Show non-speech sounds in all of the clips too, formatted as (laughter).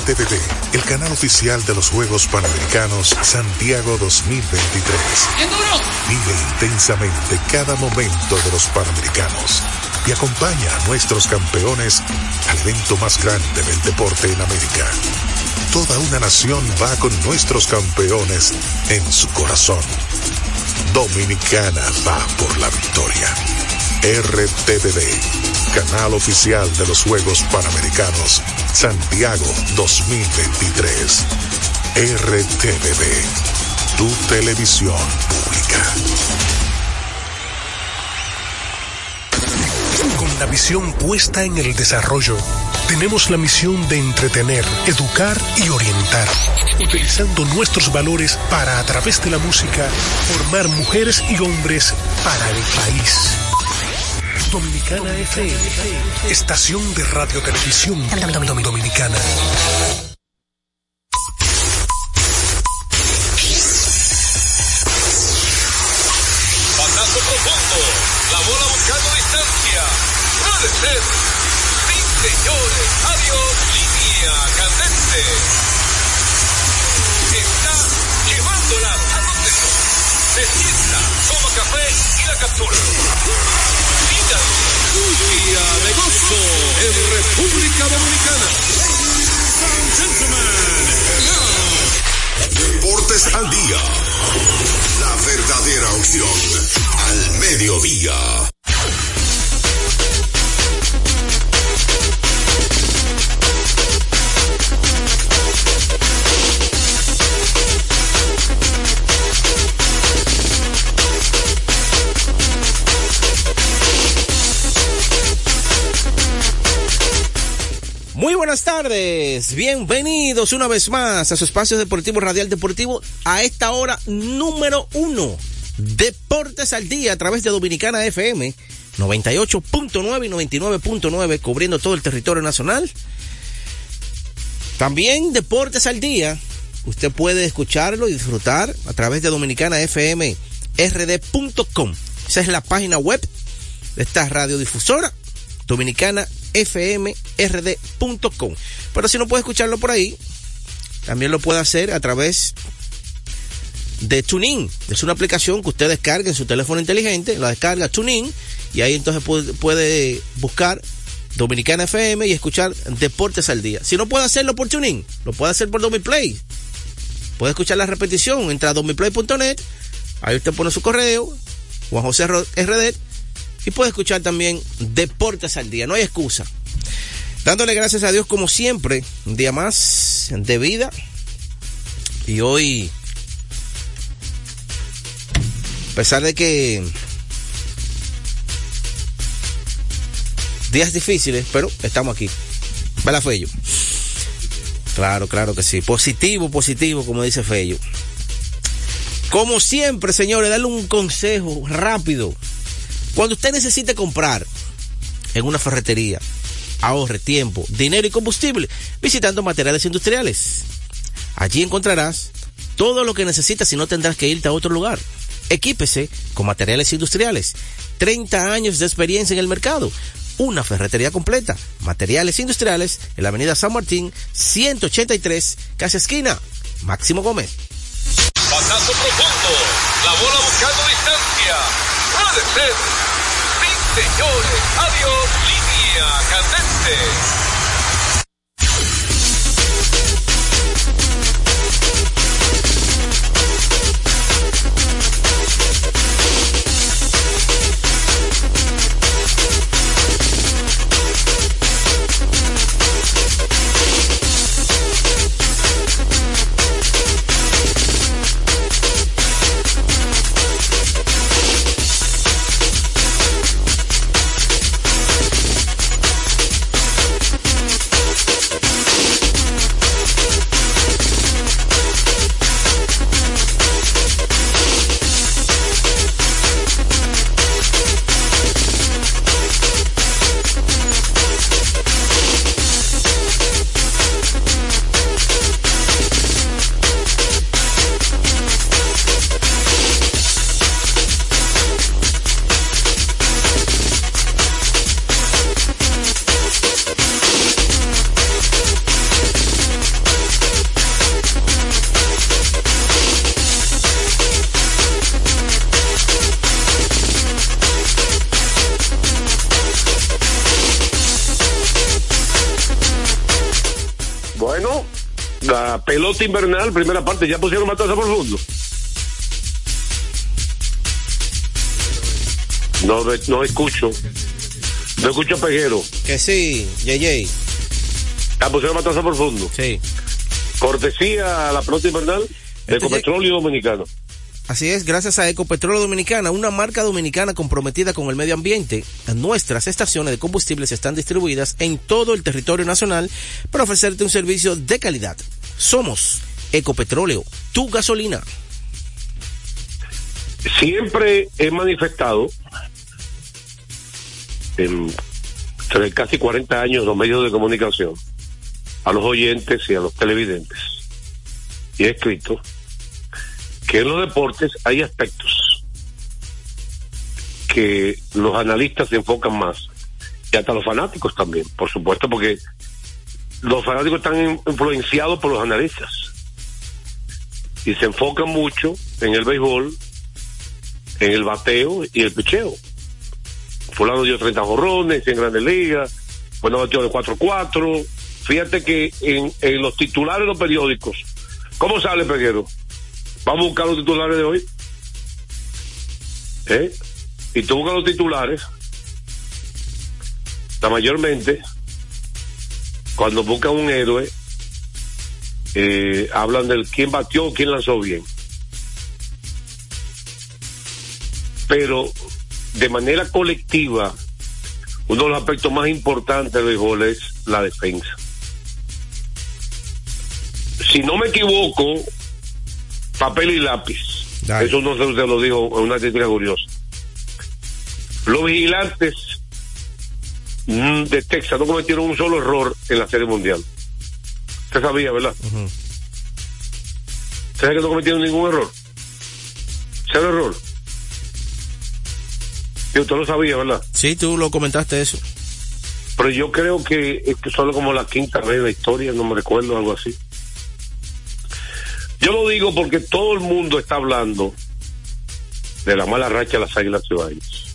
RTVD, el canal oficial de los Juegos Panamericanos Santiago 2023. Vive intensamente cada momento de los Panamericanos y acompaña a nuestros campeones al evento más grande del deporte en América. Toda una nación va con nuestros campeones en su corazón. Dominicana va por la victoria. RTVD, canal oficial de los Juegos Panamericanos Santiago 2023. RTVD, tu televisión pública. Con la visión puesta en el desarrollo, tenemos la misión de entretener, educar y orientar, utilizando nuestros valores para, a través de la música, formar mujeres y hombres para el país. Dominicana FM, estación de radio televisión dominicana. Al día. La verdadera opción al mediodía. Tardes, bienvenidos una vez más a su espacio deportivo Radial Deportivo a esta hora número uno. Deportes al día a través de Dominicana FM 98.9 y 99.9 cubriendo todo el territorio nacional. También Deportes al día, usted puede escucharlo y disfrutar a través de Dominicana FM rd.com. Esa es la página web de esta radiodifusora dominicana fmrd.com. Pero si no puede escucharlo por ahí, también lo puede hacer a través de TuneIn. Es una aplicación que usted descarga en su teléfono inteligente, la descarga TuneIn y ahí entonces puede, buscar Dominicana FM y escuchar Deportes al Día. Si no puede hacerlo por TuneIn, lo puede hacer por Domiplay. Puede escuchar la repetición, entra a domiplay.net, ahí usted pone su correo, Juan José RD, y puede escuchar también Deportes al Día, no hay excusa. Dándole gracias a Dios como siempre, un día más de vida. Y hoy, a pesar de que días difíciles, pero estamos aquí. ¿Verdad, Fello? Claro, claro que sí. Positivo, positivo, como dice Fello. Como siempre, señores, darle un consejo rápido. Cuando usted necesite comprar en una ferretería, ahorre tiempo, dinero y combustible visitando materiales industriales. Allí encontrarás todo lo que necesitas y no tendrás que irte a otro lugar. Equípese con materiales industriales. 30 años de experiencia en el mercado. Una ferretería completa. Materiales industriales en la avenida San Martín, 183, casi esquina. Máximo Gómez. Patazo profundo, la bola buscando distancia. Ser. Sí, señores, adiós, línea candente. Invernal, primera parte, ya pusieron matanza por fondo. No, no escucho. No escucho a Peguero. Que sí, JJ. Ya pusieron matanza por fondo. Sí. Cortesía a la pelota invernal, Este Ecopetróleo Dominicano. Así es, gracias a Ecopetróleo Dominicana, una marca dominicana comprometida con el medio ambiente. Nuestras estaciones de combustibles están distribuidas en todo el territorio nacional para ofrecerte un servicio de calidad. Somos Ecopetróleo, tu gasolina. Siempre he manifestado en casi 40 años los medios de comunicación a los oyentes y a los televidentes y he escrito que en los deportes hay aspectos que los analistas se enfocan más y hasta los fanáticos también, por supuesto, porque los fanáticos están influenciados por los analistas y se enfocan mucho en el béisbol, en el bateo y el picheo. Fulano dio 30 jorrones en Grandes Ligas, bueno, batió de 4-4. Fíjate que en, los titulares de los periódicos, ¿cómo sale Peguero? Vamos a buscar los titulares de hoy. ¿Eh? Y tú buscas los titulares. La mayormente, cuando buscan un héroe, eh, hablan del quién batió, quién lanzó bien. Pero de manera colectiva, uno de los aspectos más importantes del béisbol es la defensa. Si no me equivoco, papel y lápiz. Dale. Eso no se usted lo dijo en una crítica curiosa. Los vigilantes de Texas no cometieron un solo error en la Serie Mundial. Usted sabía, ¿verdad? Ujú. ¿Sabe que no cometieron ningún error? Cero error. Y usted lo sabía, ¿verdad? Sí, tú lo comentaste eso. Pero yo creo que es que solo como la quinta vez de la historia, no me recuerdo, algo así. Yo lo digo porque todo el mundo está hablando de la mala racha de las Águilas Ciudadanas.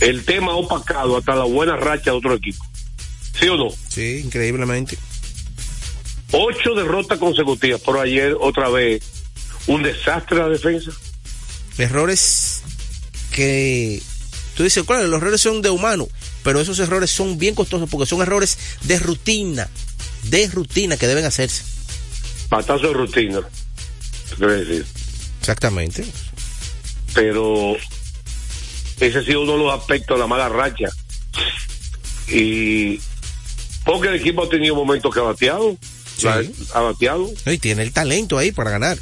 El tema ha opacado hasta la buena racha de otro equipo. ¿Sí o no? Sí, increíblemente. Ocho derrotas consecutivas, por ayer otra vez un desastre la defensa. Errores que tú dices, claro, los errores son de humano, pero esos errores son bien costosos porque son errores de rutina, de rutina que deben hacerse. Patazo de rutina, quiero decir. Exactamente. pero ese ha sido uno de los aspectos de la mala racha. Y porque el equipo ha tenido momentos que ha bateado, Sí. ha bateado. Y tiene el talento ahí para ganar.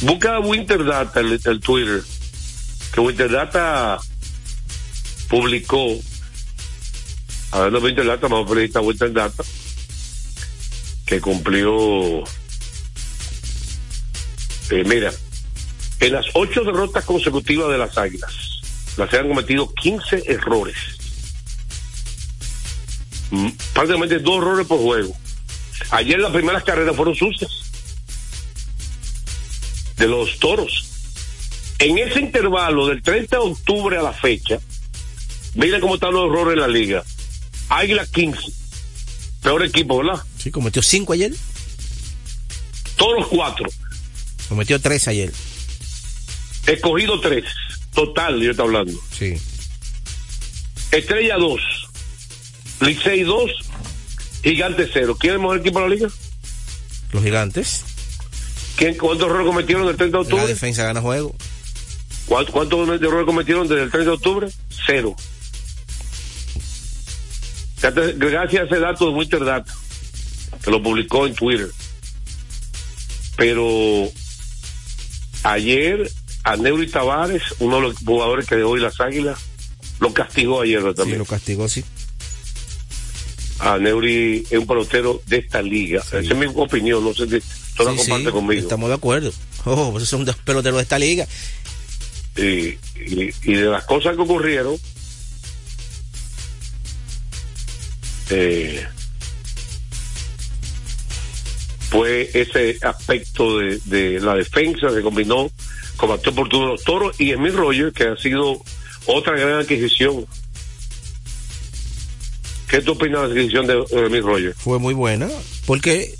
Busca Winter Data, el, el Twitter, que Winter Data publicó, hablando de Winter Data, vamos a felicitar a Winter Data, que cumplió, eh, mira, en las ocho derrotas consecutivas de las Águilas, las han cometido 15 errores. Mm, Prácticamente dos errores por juego. Ayer las primeras carreras fueron sucias de los toros. En ese intervalo del 30 de octubre a la fecha, miren cómo están los errores en la liga. Águila 15, peor equipo, ¿verdad? Sí, cometió cinco ayer, Toros 4, cometió tres ayer. Escogido 3, total, yo estoy hablando. Sí. Estrella 2, Licey 2, Gigante 0. ¿Quién es el mejor equipo de la liga? Los gigantes. ¿Quién, ¿Cuántos errores cometieron el 30 de La octubre? defensa gana juego. ¿Cuántos, cuántos errores cometieron desde el 30 de octubre? Cero. Gracias a ese dato de Winter Data, que lo publicó en Twitter. Pero ayer a Neuri Tavares, uno de los jugadores que dejó hoy las águilas, lo castigó ayer Sí, también. lo castigó, sí. A Neuri es un pelotero de esta liga. Esa es mi opinión, no sé si tú la Sí, compartes sí, conmigo. Estamos de acuerdo. Oh, pues esos son dos peloteros de esta liga. y, y- y de las cosas que ocurrieron eh, fue ese aspecto de, de la defensa se combinó con bate oportuno de los toros y Emil Roger que ha sido otra gran adquisición ¿Qué tú opinas de la decisión de Emil Roger? Fue muy buena, porque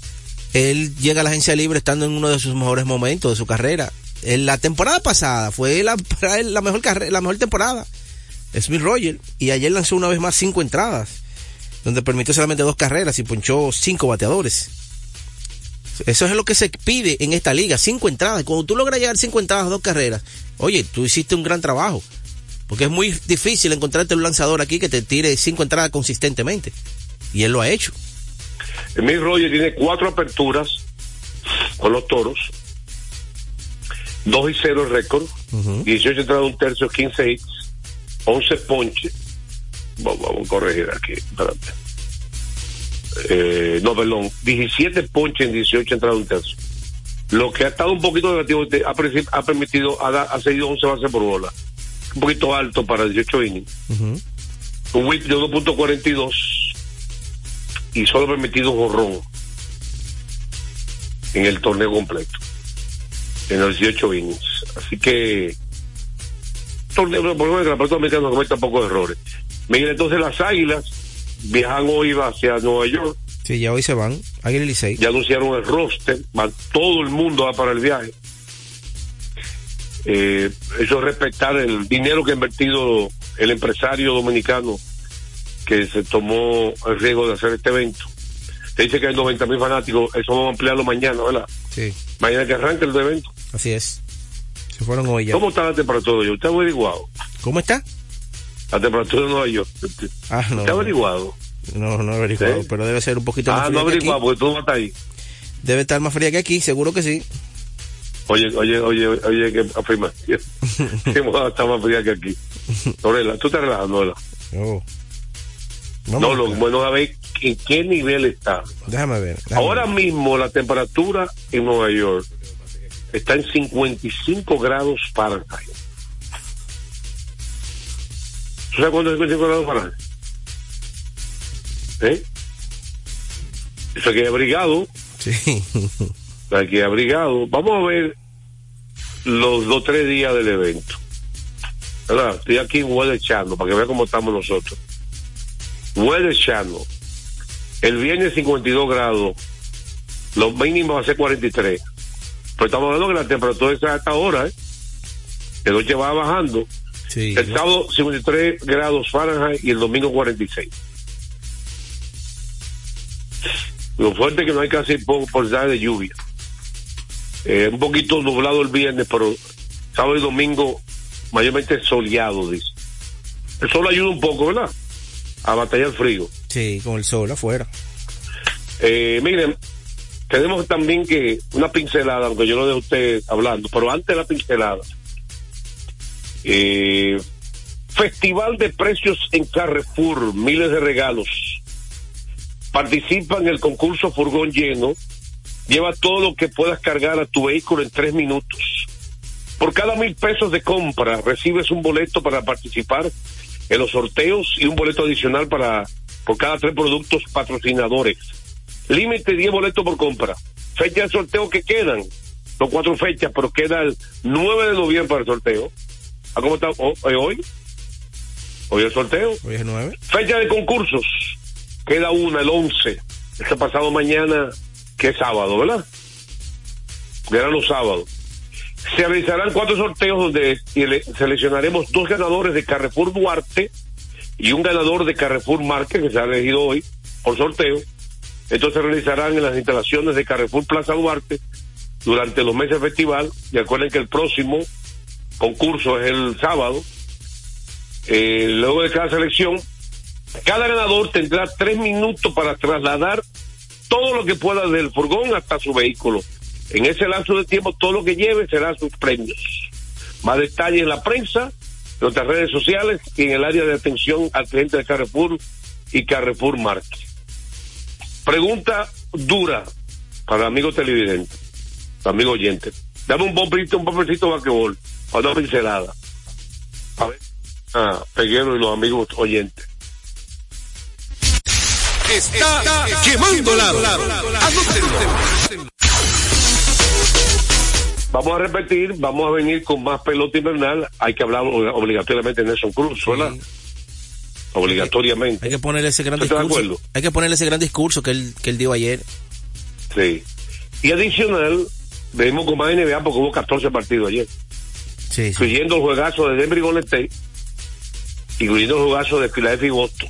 él llega a la agencia libre estando en uno de sus mejores momentos de su carrera. En la temporada pasada fue la, la mejor carrera, la mejor temporada. Smith Roger. Y ayer lanzó una vez más cinco entradas, donde permitió solamente dos carreras y ponchó cinco bateadores. Eso es lo que se pide en esta liga, cinco entradas. Cuando tú logras llegar cinco entradas, dos carreras, oye, tú hiciste un gran trabajo. Porque es muy difícil encontrarte un lanzador aquí que te tire cinco entradas consistentemente. Y él lo ha hecho. Emil Roger tiene cuatro aperturas con los toros. 2 y 0 el récord. 18 entradas, un tercio, 15 hits, 11 ponches. Vamos, a corregir aquí, espérate. Eh, no, perdón, 17 ponches en 18 entradas, un tercio. Lo que ha estado un poquito negativo ha, permitido, ha, ha seguido 11 bases por bola. Un poquito alto para 18 innings. Un whip de 1.42 y solo permitido un jorrón en el torneo completo, en los 18 innings. Así que, torneo, por lo menos la pelota americana comete pocos errores. Miguel, entonces las águilas viajan hoy hacia Nueva York. Sí, ya hoy se van. Águila Ya anunciaron el roster, todo el mundo va para el viaje. Eh, eso es respetar el dinero que ha invertido el empresario dominicano que se tomó el riesgo de hacer este evento. Te dice que hay 90 mil fanáticos, eso vamos a ampliarlo mañana, ¿verdad? Sí. Mañana que arranque el evento. Así es. Se fueron hoy ya. ¿Cómo está la temperatura ¿Usted ha averiguado? ¿Cómo está? La temperatura de Nueva York. Ah, no. ¿Está averiguado? No, no he averiguado, pero debe ser un poquito más ah, fría. Ah, no averiguado, porque tú no estás ahí. Debe estar más fría que aquí, seguro que sí. Oye, oye, oye, oye, que afirma. (laughs) que está más fría que aquí. Lorela, tú te relajas, Lorela. Oh no, lo bueno a ver en qué nivel está. Déjame ver. Ahora mismo la temperatura en Nueva York está en 55 grados Fahrenheit. ¿Tú sabes cuánto es 55 grados Fahrenheit? ¿Eh? Eso hay abrigado. Sí. (laughs) Hay que abrigado. Vamos a ver los dos tres días del evento. ¿Verdad? Estoy aquí en echando para que vea cómo estamos nosotros. Weather Channel. El viernes 52 grados. Los mínimos va a ser 43. Pero estamos hablando que la temperatura está hasta ahora, ¿eh? El noche va bajando. El sábado 53 grados Fahrenheit y el domingo 46. Lo fuerte es que no hay casi porcentaje de lluvia. Eh, un poquito nublado el viernes, pero sábado y domingo mayormente soleado, dice. El sol ayuda un poco, ¿verdad? a batallar frío. Sí, con el sol afuera. Eh, miren, tenemos también que una pincelada, aunque yo lo de usted hablando, pero antes de la pincelada. Eh, Festival de precios en Carrefour, miles de regalos. Participa en el concurso Furgón Lleno. Lleva todo lo que puedas cargar a tu vehículo en tres minutos. Por cada mil pesos de compra recibes un boleto para participar en los sorteos y un boleto adicional para por cada tres productos patrocinadores. Límite 10 boletos por compra. Fecha de sorteo que quedan. Son cuatro fechas, pero queda el 9 de noviembre para el sorteo. ¿A cómo está hoy? Hoy el sorteo. Hoy es 9. Fecha de concursos. Queda una, el 11. Este pasado mañana, que es sábado, ¿verdad? Eran los sábados. Se realizarán cuatro sorteos donde seleccionaremos dos ganadores de Carrefour Duarte y un ganador de Carrefour Márquez que se ha elegido hoy por sorteo. Estos se realizarán en las instalaciones de Carrefour Plaza Duarte durante los meses de festival. Y recuerden que el próximo concurso es el sábado. Eh, luego de cada selección, cada ganador tendrá tres minutos para trasladar todo lo que pueda del furgón hasta su vehículo en ese lapso de tiempo, todo lo que lleve será sus premios. Más detalle en la prensa, en nuestras redes sociales y en el área de atención al cliente de Carrefour y Carrefour Market. Pregunta dura para el amigo televidente, amigo oyente. Dame un bombito, un bombecito de vaquebol, o una pincelada. A ver. Ah, Peguero y los amigos oyentes. Está, quemando, lado. Vamos a repetir, vamos a venir con más pelota invernal. Hay que hablar obligatoriamente de Nelson Cruz, ¿verdad? obligatoriamente. Hay que ponerle ese gran discurso. Hay que ponerle ese gran discurso que él, que él dio ayer. Sí. Y adicional, vemos con más NBA porque hubo 14 partidos ayer. Sí, Incluyendo el juegazo de Denver y Golden State, incluyendo el juegazo de Philadelphia y Boston.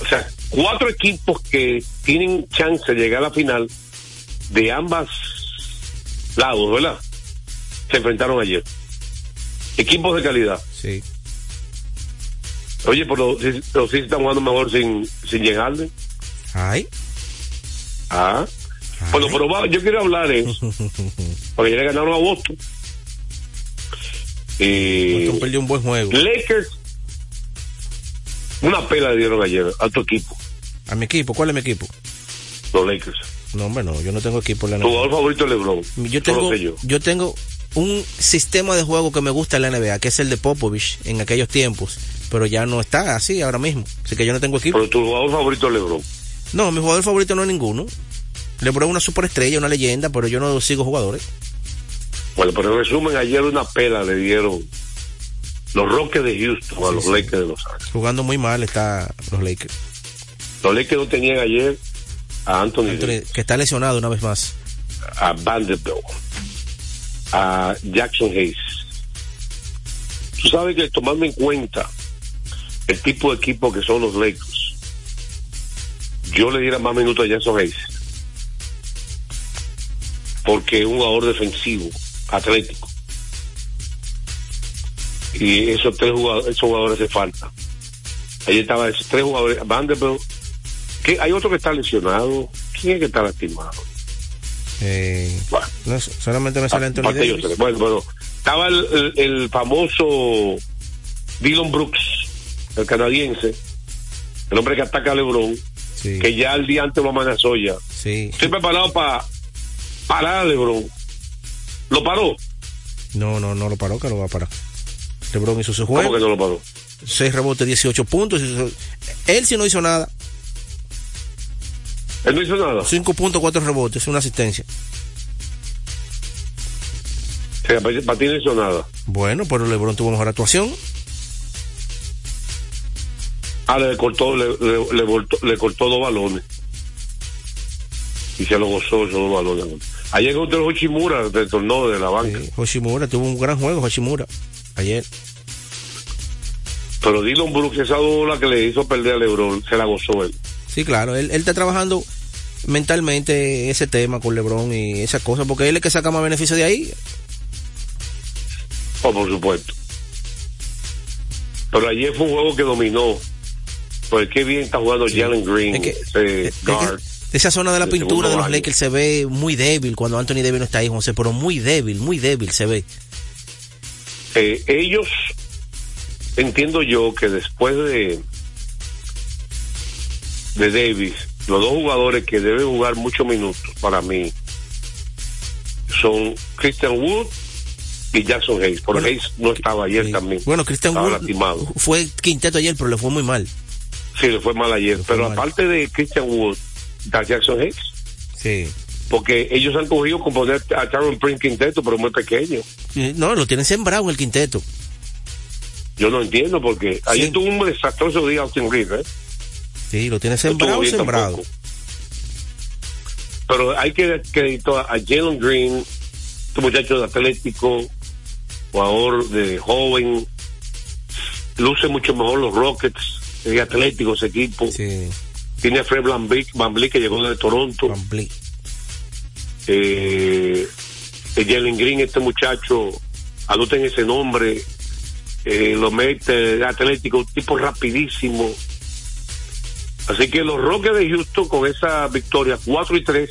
O sea, cuatro equipos que tienen chance de llegar a la final de ambas lados, ¿verdad? Se enfrentaron ayer. Equipos de calidad. Sí. Oye, pero los sí están jugando mejor sin, sin llegarle. Ay. Ah. Bueno, pero yo quiero hablar eso. (laughs) porque ya le ganaron a Boston. Eh, Boston perdió un buen juego. Lakers. Una pela le dieron ayer a tu equipo. ¿A mi equipo? ¿Cuál es mi equipo? Los Lakers. No, hombre, no. Yo no tengo equipo en la NBA. Tu jugador favorito es LeBron. Yo tengo, yo tengo un sistema de juego que me gusta en la NBA, que es el de Popovich en aquellos tiempos, pero ya no está así ahora mismo. Así que yo no tengo equipo. Pero tu jugador favorito es LeBron. No, mi jugador favorito no es ninguno. LeBron es una superestrella, una leyenda, pero yo no sigo jugadores. Bueno, pero en resumen, ayer una pela le dieron los Rockets de Houston a los Lakers de Los Ángeles. Jugando muy mal está los Lakers. Los Lakers no tenían ayer a Anthony, Anthony que está lesionado una vez más. A Vanderbilt a Jackson Hayes. Tú sabes que tomando en cuenta el tipo de equipo que son los Lakers, yo le diera más minutos a Jackson Hayes. Porque es un jugador defensivo, atlético. Y esos tres jugadores, esos jugadores hace falta. Ahí estaba esos tres jugadores, Vanderbilt, que hay otro que está lesionado. ¿Quién es que está lastimado? Eh, bueno, solamente me sale Anthony Davis. Bueno, bueno, estaba el, el, famoso Dylan Brooks, el canadiense, el hombre que ataca a LeBron, que ya el día antes lo amenazó ya. Sí. Estoy preparado para parar a LeBron. ¿Lo paró? No, no, no lo paró, que lo va a parar. LeBron hizo su juego. ¿Cómo que no lo paró? 6 rebotes, 18 puntos. Él sí no hizo nada. Él no hizo nada. 5.4 rebotes, una asistencia. O sea, para ti no hizo nada. Bueno, pero LeBron tuvo mejor actuación. Ah, le cortó, le, le, cortó dos balones. Y se lo gozó esos dos balones. Ayer contra Hoshimura retornó de la banca. Sí, Hoshimura tuvo un gran juego, Hoshimura, ayer. Pero Dylan Brooks, esa bola que le hizo perder a LeBron, se la gozó él. Sí, claro, él, está trabajando mentalmente ese tema con LeBron y esas cosas, porque él es el que saca más beneficio de ahí. Oh, por supuesto. Pero ayer fue un juego que dominó. Pues qué bien está jugando Jalen Green. Esa zona de la pintura de los Lakers se ve muy débil cuando Anthony Davis no está ahí, José, pero muy débil, muy débil se ve. Eh, ellos, entiendo yo que después de de Davis, los dos jugadores que deben jugar muchos minutos para mí son Christian Wood y Jackson Hayes. Porque Hayes no estaba ayer también. Bueno, Christian Wood fue quinteto ayer, pero le fue muy mal. Sí, le fue mal ayer. pero aparte de Christian Wood, está Jackson Hayes. Sí. Porque ellos han cogido componer a Sharon Prince quinteto, pero muy pequeño. No, lo tienen sembrado el quinteto. Yo no entiendo porque ayer tuvo un desastroso día Austin Reeves, ¿eh? Sí, lo tiene sembrado, sembrado. Pero hay que crédito a Jalen Green, este muchacho de atlético, jugador de joven, luce mucho mejor los Rockets, es atlético ese equipo. Tiene a Fred Van Vliet, que llegó de Toronto. Van eh, Jalen Green, este muchacho, anoten ese nombre, eh, lo mete atlético, un tipo rapidísimo, Así que los Rockets de Houston con esa victoria 4 y 3,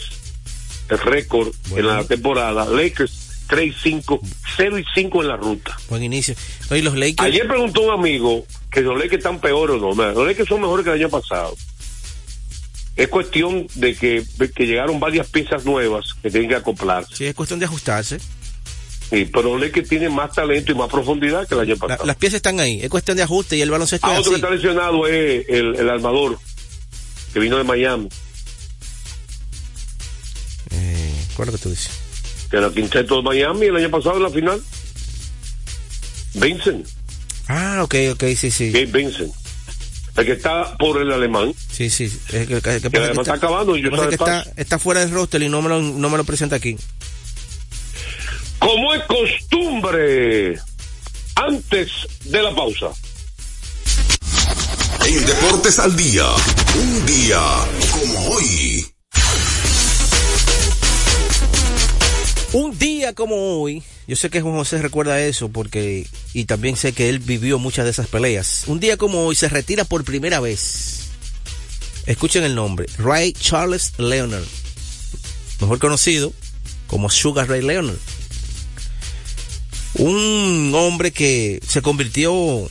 el récord en la temporada. Lakers 3 y 5, 0 y 5 en la ruta. Buen inicio. los Lakers... Ayer preguntó un amigo que los Lakers están peores o no. Los Lakers son mejores que el año pasado. Es cuestión de que, llegaron varias piezas nuevas que tienen que acoplar. Sí, es cuestión de ajustarse. Sí, pero los Lakers tienen más talento y más profundidad que el año pasado. las piezas están ahí. Es cuestión de ajuste y el baloncesto. Ah, otro que está lesionado es el, el armador que vino de Miami. Eh, ¿Cuál es que tú dices? Que era quinteto de Miami el año pasado en la final. Vincent. Ah, ok, ok, sí, sí. Gabe Vincent. El que está por el alemán. Sí, sí. Es que, que, que, además está, acabando y yo que está, está, fuera del roster y no me lo, no me lo presenta aquí. Como es costumbre, antes de la pausa. En Deportes al Día, un día como hoy. Un día como hoy, yo sé que Juan José recuerda eso porque, y también sé que él vivió muchas de esas peleas. Un día como hoy se retira por primera vez. Escuchen el nombre, Ray Charles Leonard, mejor conocido como Sugar Ray Leonard. Un hombre que se convirtió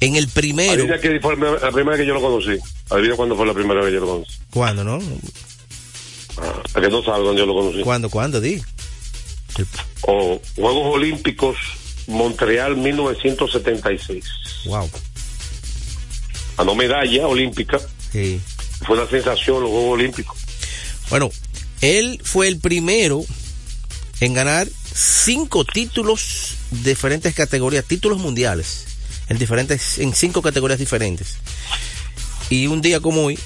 en el primero. que fue la primera que yo lo conocí. Adivina cuándo fue la primera vez que yo lo conocí. ¿Cuándo, no? Ah, que no sabe cuándo yo lo conocí. ¿Cuándo, cuándo, di? O Juegos Olímpicos Montreal 1976. Wow. Ganó medalla olímpica. Sí. Fue una sensación los Juegos Olímpicos. Bueno, él fue el primero en ganar cinco títulos de diferentes categorías, títulos mundiales, en diferentes, en cinco categorías diferentes. Y un día como hoy,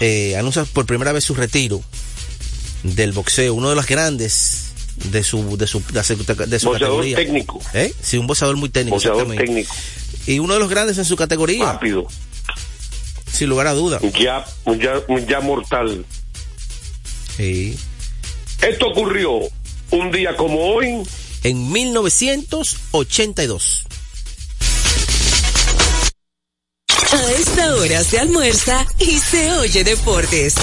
eh, anuncia por primera vez su retiro del boxeo, uno de los grandes de su de su de su, de su categoría. técnico. ¿Eh? Sí, un boxeador muy técnico. Boxeador técnico. Y uno de los grandes en su categoría. Rápido. Sin lugar a duda. Ya, ya, ya mortal. Sí. Esto ocurrió un día como hoy. En 1982. A esta hora se almuerza y se oye deportes.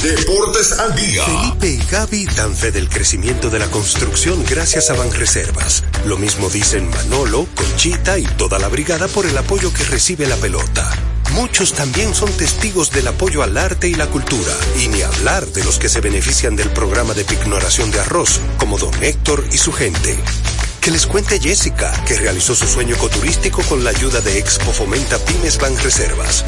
Deportes al día. Felipe y Gaby dan fe del crecimiento de la construcción gracias a Banreservas. Lo mismo dicen Manolo, Conchita y toda la brigada por el apoyo que recibe la pelota. Muchos también son testigos del apoyo al arte y la cultura, y ni hablar de los que se benefician del programa de pignoración de arroz, como don Héctor y su gente. Que les cuente Jessica, que realizó su sueño ecoturístico con la ayuda de Expo Fomenta Pymes Bank Reservas.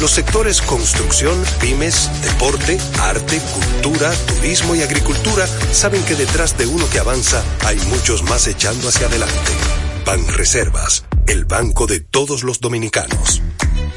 Los sectores construcción, pymes, deporte, arte, cultura, turismo y agricultura saben que detrás de uno que avanza hay muchos más echando hacia adelante. Ban Reservas, el banco de todos los dominicanos.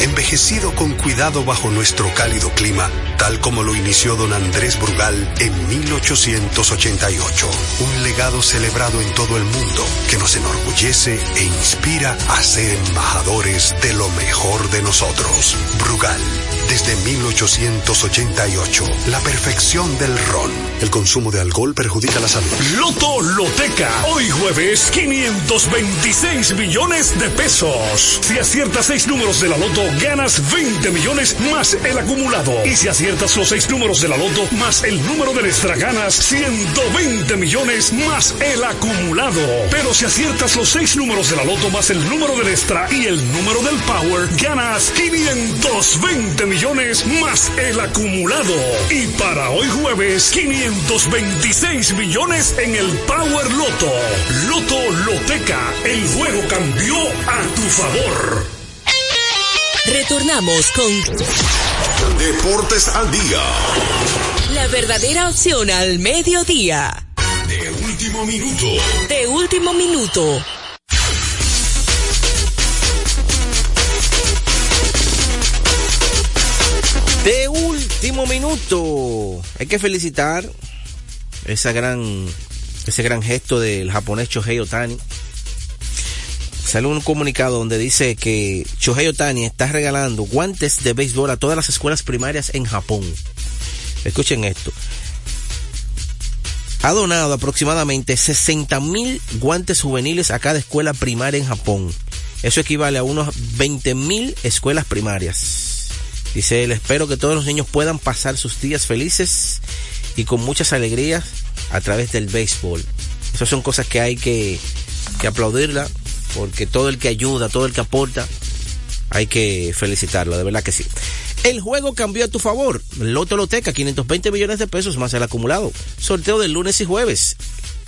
envejecido con cuidado bajo nuestro cálido clima, tal como lo inició don Andrés Brugal en 1888. Un legado celebrado en todo el mundo que nos enorgullece e inspira a ser embajadores de lo mejor de nosotros. Brugal desde 1888. La perfección del ron. El consumo de alcohol perjudica la salud. Loto Loteca. Hoy jueves, 526 millones de pesos. Si aciertas seis números de la Loto, ganas 20 millones más el acumulado. Y si aciertas los seis números de la Loto más el número de extra, ganas 120 millones más el acumulado. Pero si aciertas los seis números de la Loto más el número del extra y el número del Power, ganas 520 millones más el acumulado. Y para hoy jueves, 526 millones en el Power Loto. Loto Loteca, el juego cambió a tu favor. Retornamos con Deportes al Día. La verdadera opción al mediodía. De último minuto. De último minuto. De último minuto. Hay que felicitar esa gran, ese gran gesto del japonés Shohei Otani. Sale un comunicado donde dice que Shohei Otani está regalando guantes de béisbol a todas las escuelas primarias en Japón. Escuchen esto. Ha donado aproximadamente 60 mil guantes juveniles a cada escuela primaria en Japón. Eso equivale a unos 20 mil escuelas primarias. Dice él, espero que todos los niños puedan pasar sus días felices y con muchas alegrías a través del béisbol. Esas son cosas que hay que, que aplaudirla, porque todo el que ayuda, todo el que aporta, hay que felicitarlo, de verdad que sí. El juego cambió a tu favor. Loto Loteca, 520 millones de pesos más el acumulado. Sorteo del lunes y jueves.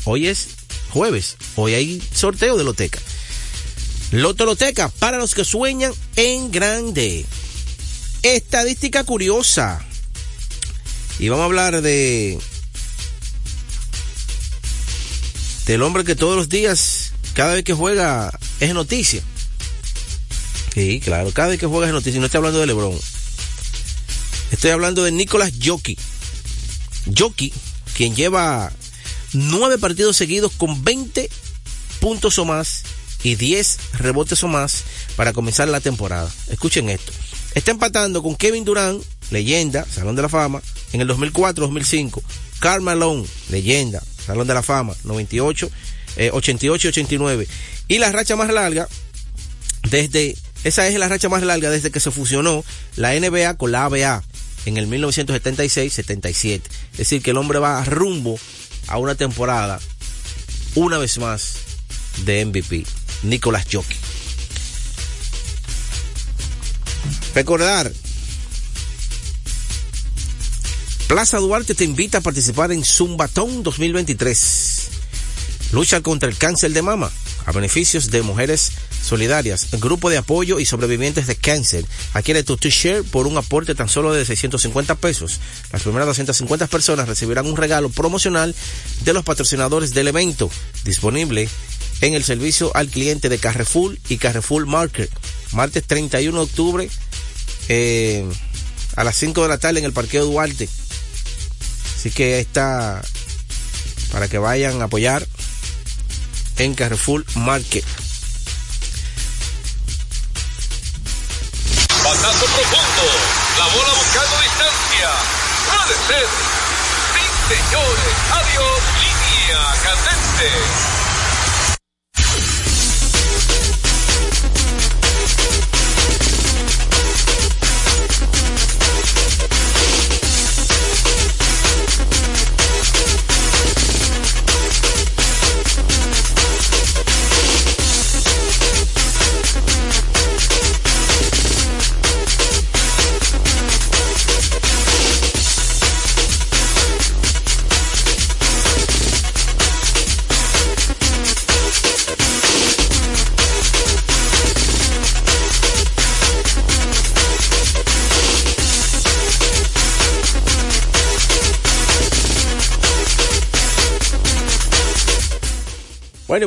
Hoy es jueves. Hoy hay sorteo de Loteca. Loto Loteca, para los que sueñan en grande. Estadística curiosa. Y vamos a hablar de del hombre que todos los días, cada vez que juega, es noticia. Sí, claro, cada vez que juega es noticia. No estoy hablando de LeBron. Estoy hablando de Nicolás Jockey. Jockey, quien lleva nueve partidos seguidos con 20 puntos o más y 10 rebotes o más para comenzar la temporada. Escuchen esto. Está empatando con Kevin Durant, leyenda, Salón de la Fama, en el 2004-2005. Karl Malone, leyenda, Salón de la Fama, 98, 88 y 89. Y la racha más larga, desde, esa es la racha más larga desde que se fusionó la NBA con la ABA en el 1976-77. Es decir, que el hombre va rumbo a una temporada, una vez más, de MVP. Nicolás Jockey. Recordar, Plaza Duarte te invita a participar en Zumbatón 2023. Lucha contra el cáncer de mama a beneficios de mujeres solidarias, grupo de apoyo y sobrevivientes de cáncer. Adquiere tu t-shirt por un aporte tan solo de 650 pesos. Las primeras 250 personas recibirán un regalo promocional de los patrocinadores del evento, disponible en el servicio al cliente de Carrefour y Carrefour Market. Martes 31 de octubre eh, a las 5 de la tarde en el Parqueo Duarte. Así que está para que vayan a apoyar en Carrefour Market. Pasazo profundo. La bola buscando distancia. Puede ser. Sí, señores. Adiós. Línea candente.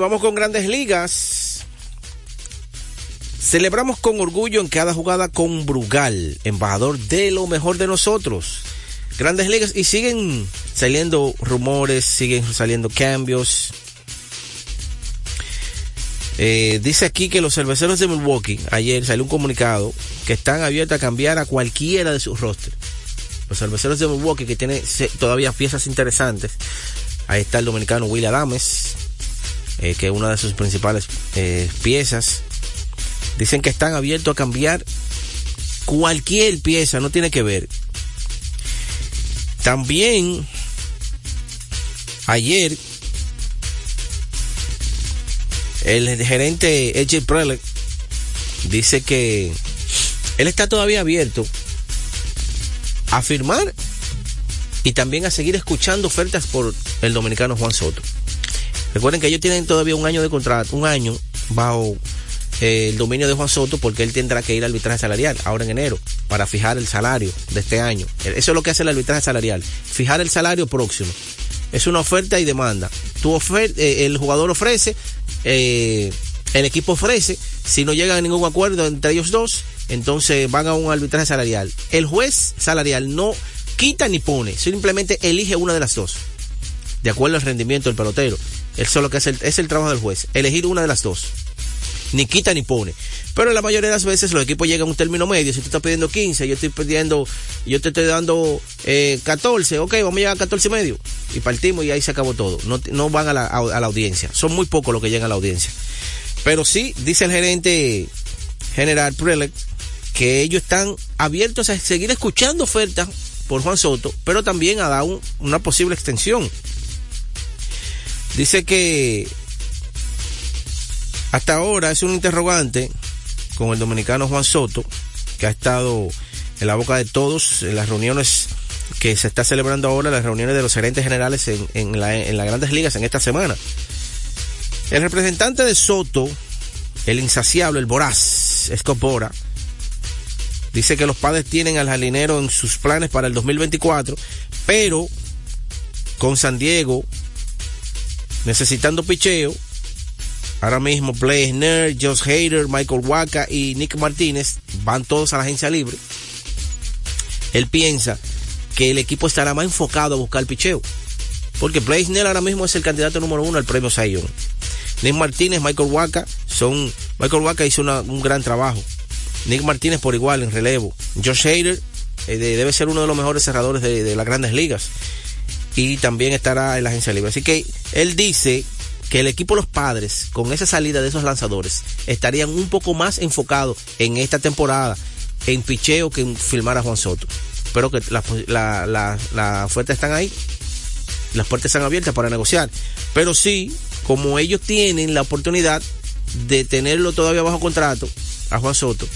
Vamos con grandes ligas. Celebramos con orgullo en cada jugada con Brugal, embajador de lo mejor de nosotros. Grandes ligas y siguen saliendo rumores, siguen saliendo cambios. Eh, dice aquí que los cerveceros de Milwaukee, ayer salió un comunicado que están abiertos a cambiar a cualquiera de sus rosters. Los cerveceros de Milwaukee que tienen todavía piezas interesantes. Ahí está el dominicano Will Adames, eh, que es una de sus principales eh, piezas. Dicen que están abiertos a cambiar cualquier pieza, no tiene que ver. También ayer el gerente Edge Prelec dice que él está todavía abierto a firmar y también a seguir escuchando ofertas por el dominicano Juan Soto. Recuerden que ellos tienen todavía un año de contrato, un año bajo eh, el dominio de Juan Soto porque él tendrá que ir al arbitraje salarial ahora en enero para fijar el salario de este año. Eso es lo que hace el arbitraje salarial, fijar el salario próximo. Es una oferta y demanda. Tu eh, el jugador ofrece, eh, el equipo ofrece, si no llegan a ningún acuerdo entre ellos dos, entonces van a un arbitraje salarial. El juez salarial no quita ni pone, simplemente elige una de las dos, de acuerdo al rendimiento del pelotero. Eso es lo que es el, es el trabajo del juez, elegir una de las dos. Ni quita ni pone. Pero la mayoría de las veces los equipos llegan a un término medio. Si tú estás pidiendo 15, yo estoy pidiendo, yo te estoy dando eh, 14, ok, vamos a llegar a 14 y medio. Y partimos y ahí se acabó todo. No, van a la, audiencia. Son muy pocos los que llegan a la audiencia. Pero sí, dice el gerente general Prelec, que ellos están abiertos a seguir escuchando ofertas por Juan Soto, pero también a dar un, una posible extensión. Dice que hasta ahora es un interrogante con el dominicano Juan Soto, que ha estado en la boca de todos en las reuniones que se está celebrando ahora, las reuniones de los gerentes generales en, en, la, en las grandes ligas en esta semana. El representante de Soto, el insaciable, el voraz, Scott Dice que los padres tienen al jardinero en sus planes para el 2024, pero con San Diego necesitando picheo, ahora mismo Nerd, Josh Hader, Michael Waka y Nick Martínez van todos a la agencia libre. Él piensa que el equipo estará más enfocado a buscar picheo. Porque Nerd ahora mismo es el candidato número uno al premio Sayón. Nick Martínez, Michael Waka son. Michael Waka hizo un gran trabajo. Nick Martínez por igual en relevo. Josh Hader eh, debe ser uno de los mejores cerradores de las grandes ligas. Y también estará en la agencia libre. Así que él dice que el equipo Los Padres, con esa salida de esos lanzadores, estarían un poco más enfocados en esta temporada en picheo que en filmar a Juan Soto. Pero que las la, la, la están ahí, las puertas están abiertas para negociar. Pero sí, como ellos tienen la oportunidad de tenerlo todavía bajo contrato a Juan Soto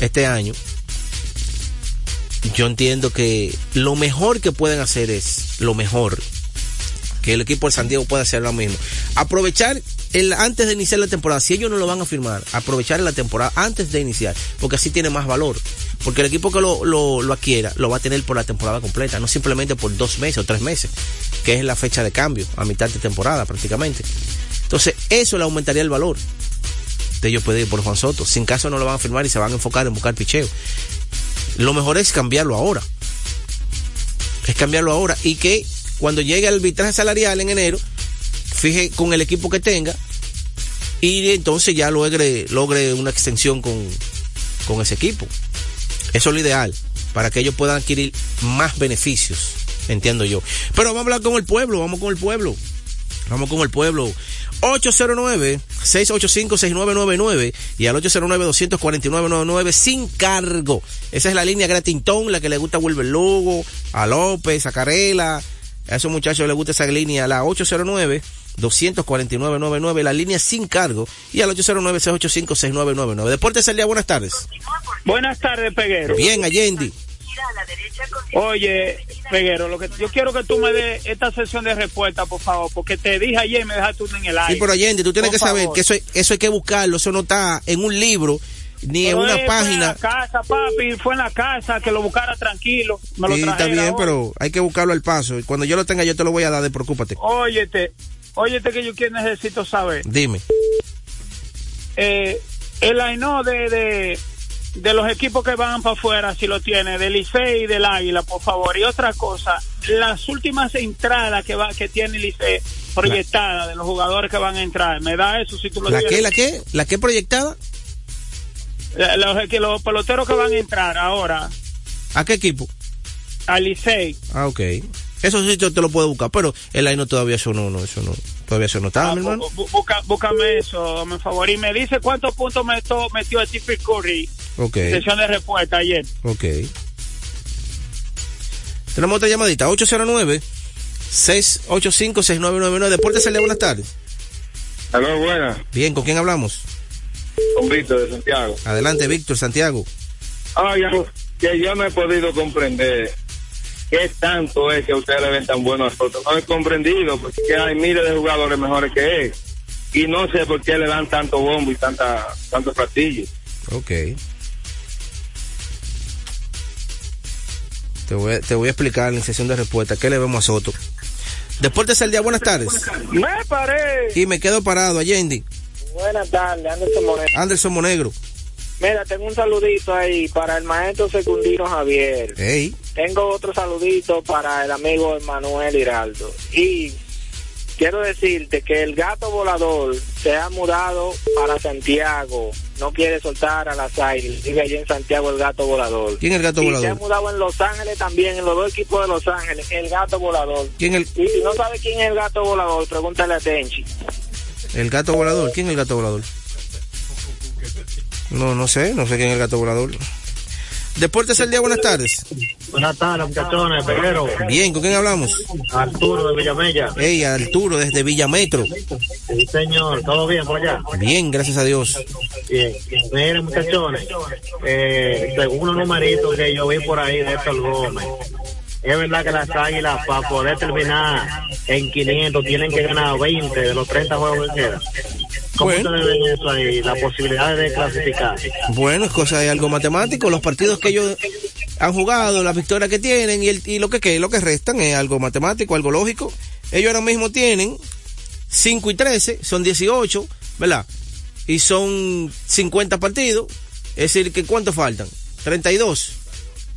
este año, yo entiendo que lo mejor que pueden hacer es, lo mejor, que el equipo de San Diego pueda hacer lo mismo. Aprovechar el, antes de iniciar la temporada, si ellos no lo van a firmar, aprovechar la temporada antes de iniciar, porque así tiene más valor. Porque el equipo que lo, lo, lo, adquiera lo va a tener por la temporada completa, no simplemente por dos meses o tres meses, que es la fecha de cambio, a mitad de temporada prácticamente. Entonces, eso le aumentaría el valor ellos pueden ir por Juan Soto. Sin caso no lo van a firmar y se van a enfocar en buscar picheo. Lo mejor es cambiarlo ahora. Es cambiarlo ahora y que cuando llegue el arbitraje salarial en enero, fije con el equipo que tenga y entonces ya logre, logre una extensión con, con ese equipo. Eso es lo ideal, para que ellos puedan adquirir más beneficios, entiendo yo. Pero vamos a hablar con el pueblo, vamos con el pueblo. Vamos con el pueblo. 809-685-6999 y al 809-249-99 sin cargo. Esa es la línea Gratintón, la que le gusta a Wilber Lugo, a López, a Carela. A esos muchachos les gusta esa línea, la 809 249-99, la línea sin cargo, y al 809-685-6999. Deportes al día, buenas tardes. Buenas tardes, Peguero. Bien, Allende. Oye, Peguero, lo que yo quiero que tú me des esta sesión de respuesta, por favor, porque te dije ayer y me dejaste tú en el aire. Sí, pero Allende, tú tienes que saber que eso, eso hay que buscarlo, eso no está en un libro ni en una página. Fue en la casa, papi, fue en la casa, que lo buscara tranquilo. Me sí, está bien, pero hay que buscarlo al paso. Cuando yo lo tenga, yo te lo voy a dar, de preocúpate. Óyete, óyete que yo necesito saber. Dime. Eh, el AINO de, de, de los equipos que van para afuera, si lo tiene, del Licey y del Águila, por favor. Y otra cosa, las últimas entradas que va que tiene el Licey proyectada de los jugadores que van a entrar, me da eso si tú lo ¿La tienes. qué, la qué? ¿La qué proyectada? Los, que los peloteros que van a entrar ahora. ¿A qué equipo? Al Licey. Ah, ok. Eso sí te, te lo puedo buscar, pero el AINO todavía eso no, no, eso no, todavía eso no está, Ah, mi hermano. búscame eso, por favor. Y me dice cuántos puntos metió, metió Stephen Curry Ok, en sesión de respuesta ayer. ok. Tenemos otra llamadita, 809-685-6999. Deportes Celia, buenas tardes. Aló, buenas. Bien, ¿con quién hablamos? Con Víctor de Santiago. Adelante, Víctor, Santiago. Ah, ya, que yo no he podido comprender qué tanto es que ustedes le ven tan bueno a Soto. No he comprendido porque hay miles de jugadores mejores que él. Y no sé por qué le dan tanto bombo y tanta, tanto platillo. Ok. Te voy, a, te voy a explicar en sesión de respuesta qué le vemos a Soto. Deportes al día, buenas tardes. Me paré. Y me quedo parado, Allende. Buenas tardes, Anderson Moreno. Anderson Monegro. Mira, tengo un saludito ahí para el maestro secundino Javier. Hey. Tengo otro saludito para el amigo Emanuel Hiraldo. Y quiero decirte que el gato volador se ha mudado para Santiago. No quiere soltar a las águilas. Vive allí en Santiago el gato volador. ¿Quién es el gato y volador? se ha mudado en Los Ángeles también, en los dos equipos de Los Ángeles, el gato volador. ¿Quién el, Y si no sabe quién es el gato volador, pregúntale a Tenchi. el gato volador? ¿Quién es el gato volador? No, no sé, no sé quién es el gato volador. Deportes al día, buenas tardes. Buenas tardes, muchachones, Peguero. Bien, ¿con quién hablamos? Arturo de Villamella. Hey, Arturo, desde Villametro. Sí, señor, ¿todo bien por allá? Bien, gracias a Dios. Bien. Miren, muchachones, eh, según unos numeritos que yo vi por ahí de Héctor Gómez, es verdad que las águilas, para poder terminar en 500, tienen que ganar 20 de los 30 juegos que quedan. ¿Cómo ustedes ven eso ahí, la posibilidad de clasificar? Bueno, es cosa de algo matemático. Los partidos que ellos han jugado, las victorias que tienen y, el, y lo que, que lo que restan es algo matemático, algo lógico. Ellos ahora mismo tienen 5 y 13, son 18, ¿verdad? Y son 50 partidos. Es decir, que ¿cuánto faltan? 32.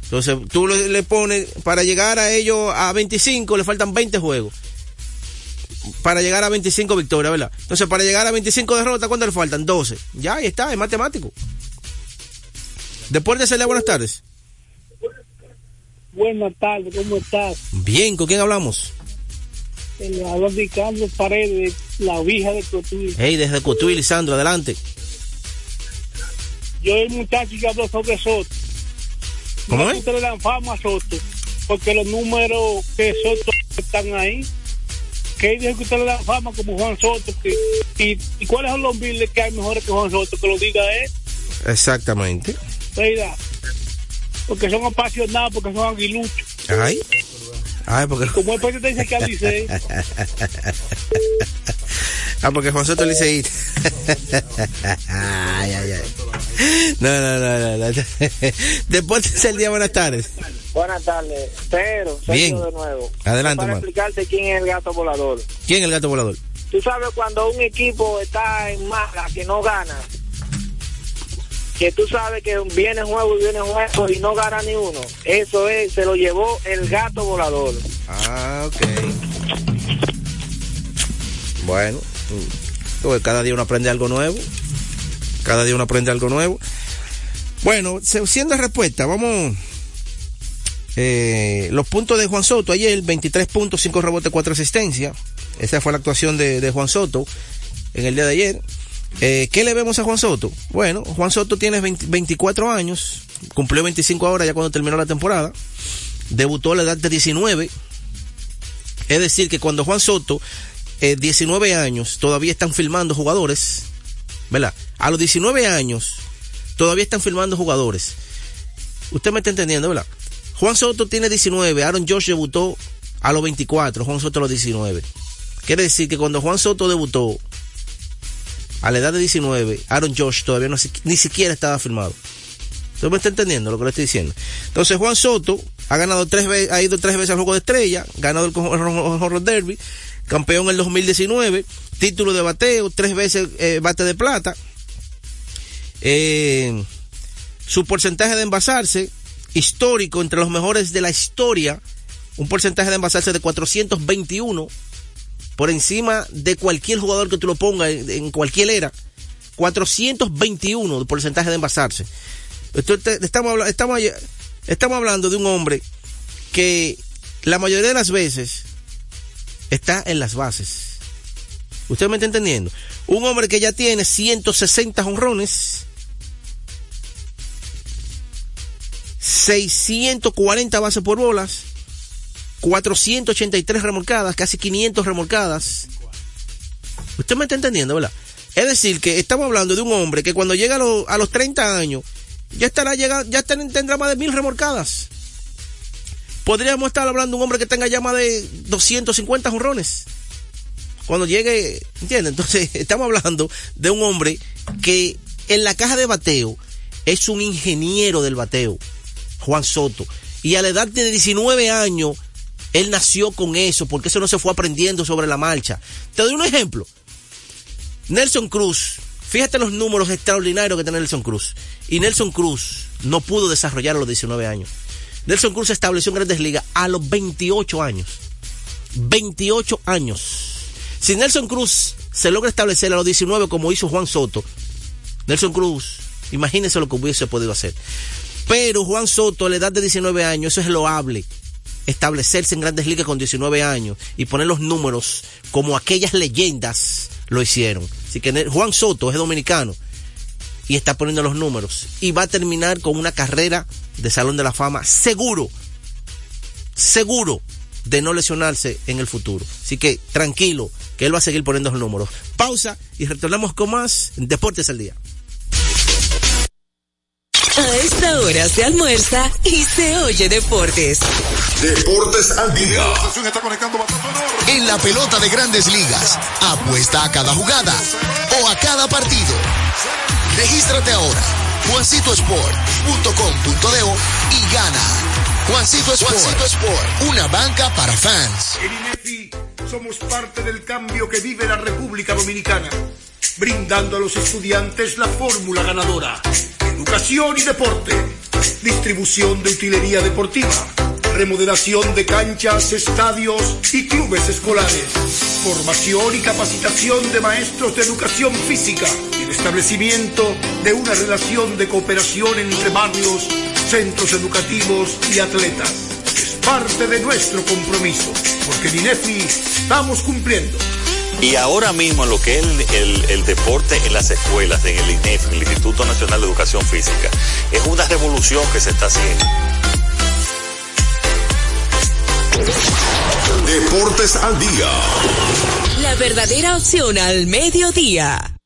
Entonces, tú le, le pones, para llegar a ellos a 25, le faltan 20 juegos. Para llegar a 25 victorias, ¿verdad? Entonces, para llegar a 25 derrotas, ¿cuánto le faltan? 12. Ya, ahí está, es matemático. Deportes, Celia, buenas tardes. Buenas tardes, ¿cómo estás? Bien, ¿con quién hablamos? El habla Ricardo Paredes, la vieja de Cotuí. Hey, desde Cotuí, Lisandro, adelante. Yo el muchacho que habló sobre Soto. ¿Cómo No, es? Le dan fama a Soto, porque los números que Soto están ahí, que dijo que ustedes le dan fama como Juan Soto, que, y, y cuáles son los miles que hay mejores que Juan Soto, que lo diga él, Exactamente. ¿verdad? Porque son apasionados, porque son aguiluchos. Ay. Ay, porque. Como el presidente dice que al Licey. (laughs) ah, porque Juan Soto le dice (laughs) ay, ay, ay. No, no, no, no. no. (laughs) Deportes el día, buenas tardes. Buenas tardes, pero Bien. de nuevo. Adelante, Para hermano. explicarte quién es el gato volador. ¿Quién es el gato volador? Tú sabes cuando un equipo está en mala, que no gana, que tú sabes que viene juego y viene juego y no gana ni uno. Eso es, se lo llevó el gato volador. Ah, ok. Bueno, pues cada día uno aprende algo nuevo. Cada día uno aprende algo nuevo. Bueno, siendo respuesta, vamos. Eh, los puntos de Juan Soto ayer, 23 puntos, 5 rebotes, 4 asistencias. Esa fue la actuación de, Juan Soto en el día de ayer. Eh, ¿Qué le vemos a Juan Soto? Bueno, Juan Soto tiene 20 24 años, cumplió 25 ahora ya cuando terminó la temporada. Debutó a la edad de 19. Es decir, que cuando Juan Soto, eh, 19 años, todavía están filmando jugadores, ¿verdad? A los 19 años, todavía están filmando jugadores. Usted me está entendiendo, ¿verdad? Juan Soto tiene 19, Aaron Josh debutó a los 24, Juan Soto a los 19. Quiere decir que cuando Juan Soto debutó a la edad de 19, Aaron Josh todavía no, ni siquiera estaba firmado. ¿Usted me está entendiendo lo que le estoy diciendo? Entonces Juan Soto ha ganado tres veces, ha ido tres veces al juego de estrella, ganado el Horror Derby, campeón en el 2019, título de bateo, tres veces eh, bate de plata. Eh, su porcentaje de envasarse, histórico, entre los mejores de la historia, un porcentaje de envasarse de 421, por encima de cualquier jugador que tú lo pongas en, cualquier era. 421 de porcentaje de envasarse. Estamos, estamos hablando de un hombre que la mayoría de las veces está en las bases. ¿Usted me está entendiendo? Un hombre que ya tiene 160 honrones, 640 bases por bolas, 483 remolcadas, casi 500 remolcadas. Usted me está entendiendo, ¿verdad? Es decir, que estamos hablando de un hombre que cuando llega a, los- a los 30 años, ya estará llegando, ya tendrá más de mil remolcadas. Podríamos estar hablando de un hombre que tenga ya más de 250 jonrones. Cuando llegue, ¿entiendes? Entonces, (laughs) estamos hablando de un hombre que en la caja de bateo es un ingeniero del bateo, Juan Soto. Y a la edad de 19 años, él nació con eso, porque eso no se fue aprendiendo sobre la marcha. Te doy un ejemplo. Nelson Cruz, fíjate los números extraordinarios que tiene Nelson Cruz. Y Nelson Cruz no pudo desarrollar a los 19 años. Nelson Cruz se estableció en Grandes Ligas a los 28 años. 28 años. Si Nelson Cruz se logra establecer a los 19 como hizo Juan Soto, Nelson Cruz, imagínese lo que hubiese podido hacer. Pero Juan Soto a la edad de 19 años, eso es loable. Establecerse en grandes ligas con 19 años y poner los números como aquellas leyendas lo hicieron. Así que Juan Soto es dominicano y está poniendo los números y va a terminar con una carrera de Salón de la Fama seguro, seguro de no lesionarse en el futuro. Así que tranquilo, que él va a seguir poniendo los números. Pausa y retornamos con más Deportes al Día. A esta hora se almuerza y se oye deportes. Deportes al día. En la pelota de grandes ligas, apuesta a cada jugada o a cada partido. Regístrate ahora, juancitosport.com.de y gana. Juancito Sport, Juancito Sport, una banca para fans. En INEFI somos parte del cambio que vive la República Dominicana, brindando a los estudiantes la fórmula ganadora. Educación y deporte, distribución de utilería deportiva, remodelación de canchas, estadios y clubes escolares, formación y capacitación de maestros de educación física y el establecimiento de una relación de cooperación entre barrios, centros educativos y atletas. Es parte de nuestro compromiso, porque en estamos cumpliendo. Y ahora mismo lo que es el, el, el, deporte en las escuelas, en el INEF, en el Instituto Nacional de Educación Física, es una revolución que se está haciendo. Deportes al día. La verdadera opción al mediodía.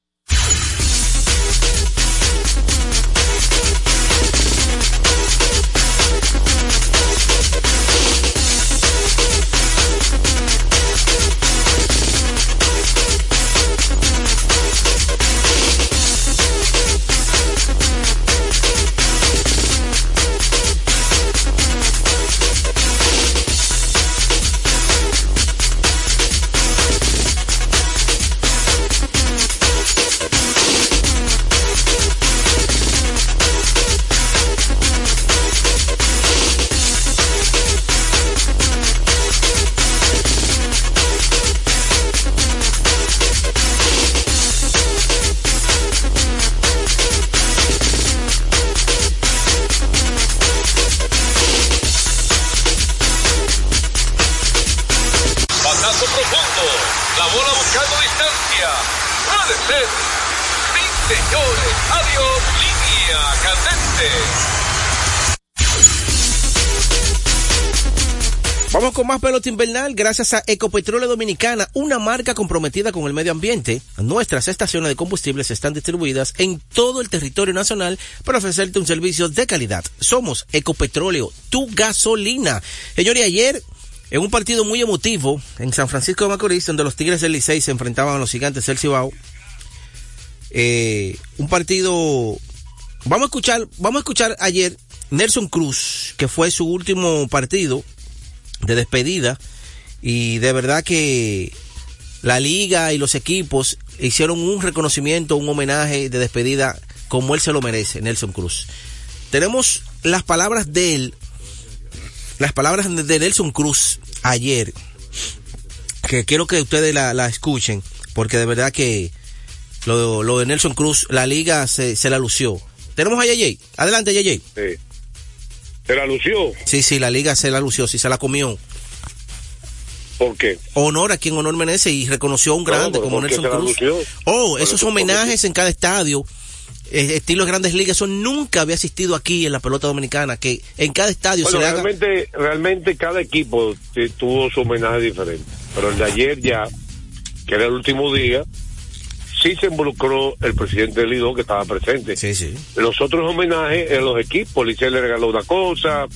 Más pelota invernal gracias a Ecopetróleo Dominicana, una marca comprometida con el medio ambiente. Nuestras estaciones de combustibles están distribuidas en todo el territorio nacional para ofrecerte un servicio de calidad. Somos Ecopetróleo, tu gasolina. Señores, ayer en un partido muy emotivo en San Francisco de Macorís, donde los Tigres del Licey se enfrentaban a los gigantes del Cibao. Eh, un partido. Vamos a escuchar, vamos a escuchar ayer Nelson Cruz, que fue su último partido de despedida. Y de verdad que la liga y los equipos hicieron un reconocimiento, un homenaje de despedida como él se lo merece, Nelson Cruz. Tenemos las palabras de él las palabras de Nelson Cruz ayer, que quiero que ustedes la, escuchen, porque de verdad que lo, lo, de Nelson Cruz, la liga se, se la lució. Tenemos a Yeye. Adelante, Yeye. Sí. ¿Se la lució? Sí, sí, la liga se la lució, sí, se la comió. ¿Por qué? Honor a quien honor merece y reconoció a un grande No, como ¿por qué Nelson Cruz. lució? Oh, esos eso, homenajes en cada estadio, estilo de grandes ligas, eso nunca había asistido aquí en la pelota dominicana, que en cada estadio Bueno, se le haga... realmente, realmente cada equipo eh, tuvo su homenaje diferente. Pero el de ayer ya, que era el último día, sí se involucró el presidente del Lidón que estaba presente. Sí, sí. Los otros homenajes en los equipos, Licey le regaló una cosa,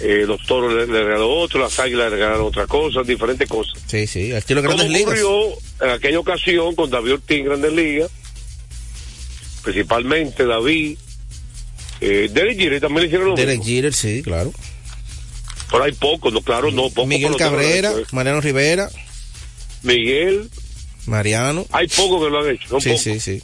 eh, los toros le, le regaló otro, las águilas le regalaron otra cosa, diferentes cosas. Sí, sí, estilo de Como grandes ligas. ocurrió en aquella ocasión con David Ortiz en Grandes Ligas, principalmente David, eh, Derek Jeter también le hicieron lo Derek mismo. Jeter, sí, claro. Pero hay pocos, no, claro, no, pocos. Miguel Cabrera, eh. Mariano Rivera, Miguel, Mariano. hay pocos que lo han hecho, son Sí, pocos. sí, sí.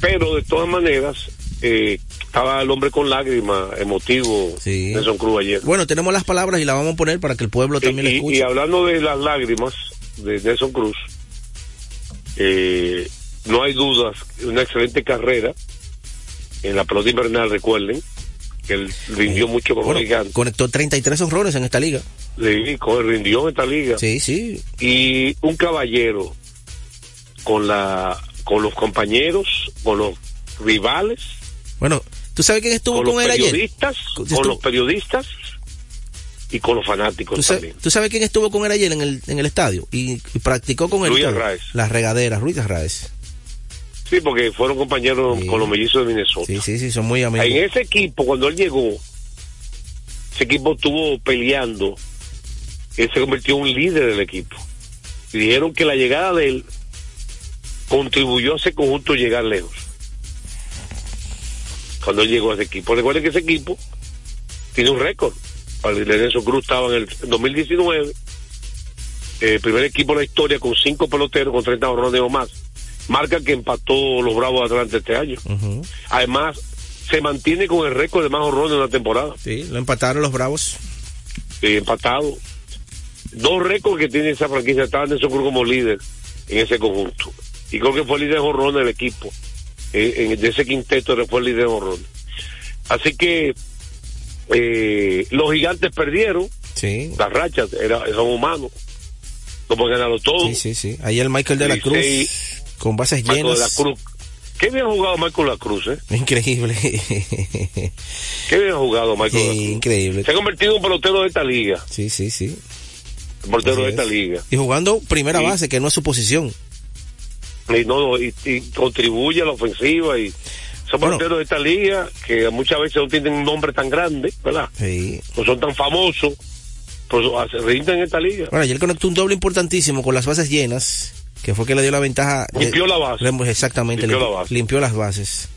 Pero de todas maneras, eh, estaba el hombre con lágrimas, emotivo, Sí. Nelson Cruz ayer. Bueno, tenemos las palabras y las vamos a poner para que el pueblo también y, escuche. y hablando de las lágrimas de Nelson Cruz, eh, no hay dudas, una excelente carrera en la pelota invernal, recuerden, que él rindió mucho con Bueno, los gigantes. conectó 33 honrones en esta liga. Sí, rindió en esta liga. Sí, sí. Y un caballero con la con los compañeros, con los rivales, Bueno, ¿tú sabes quién estuvo con, con, él ayer? Con- los periodistas y con los fanáticos ¿Tú, sa- también. tú sabes quién estuvo con él ayer en el, en el estadio? Y, y practicó con él. Luis? Arraez. Las regaderas, Ruiz Arraez. Sí, porque fueron compañeros con los mellizos de Minnesota. Sí, sí, sí, son muy amigos. En ese equipo, cuando él llegó, ese equipo estuvo peleando. Él se convirtió en un líder del equipo. Y dijeron que la llegada de él contribuyó a ese conjunto llegar lejos. Cuando él llegó a ese equipo. Recuerden que ese equipo tiene un récord. Lorenzo Cruz estaba en el 2019, el primer equipo de la historia con cinco peloteros con 30 horrones o más. Marca que empató los Bravos de Atlanta este año. Además, se mantiene con el récord de más horrones en la temporada. Sí, lo empataron los Bravos. Sí, empatado. Dos récords que tiene esa franquicia. Estaba Nelson Cruz como líder en ese conjunto. Y creo que fue el líder de horrones del equipo. En, en- de ese quinteto fue el líder de horrones. Así que eh, los gigantes perdieron. Sí. Las rachas era, son humanos. No pueden ganarlo todo. Sí, sí, sí. Ahí el Michael de la Cruz con bases Michael de la llenas. Cruz. Qué bien jugado Michael de la Cruz, ¿eh? Increíble. Qué bien jugado Michael de la Cruz. Increíble. Se ha convertido en un pelotero de esta liga. Sí, sí, sí. Un Así de esta es. liga. Y jugando primera Sí. base, que no es su posición. Y, no, y, y contribuye a la ofensiva y son peloteros de esta liga que muchas veces no tienen un nombre tan grande, ¿verdad? Sí. No son tan famosos, pero se rinden en esta liga. Bueno, ayer conectó un doble importantísimo con las bases llenas, que fue que le dio la ventaja. de- Limpió la base. Exactamente, Limpió limpi- la base. limpió las bases.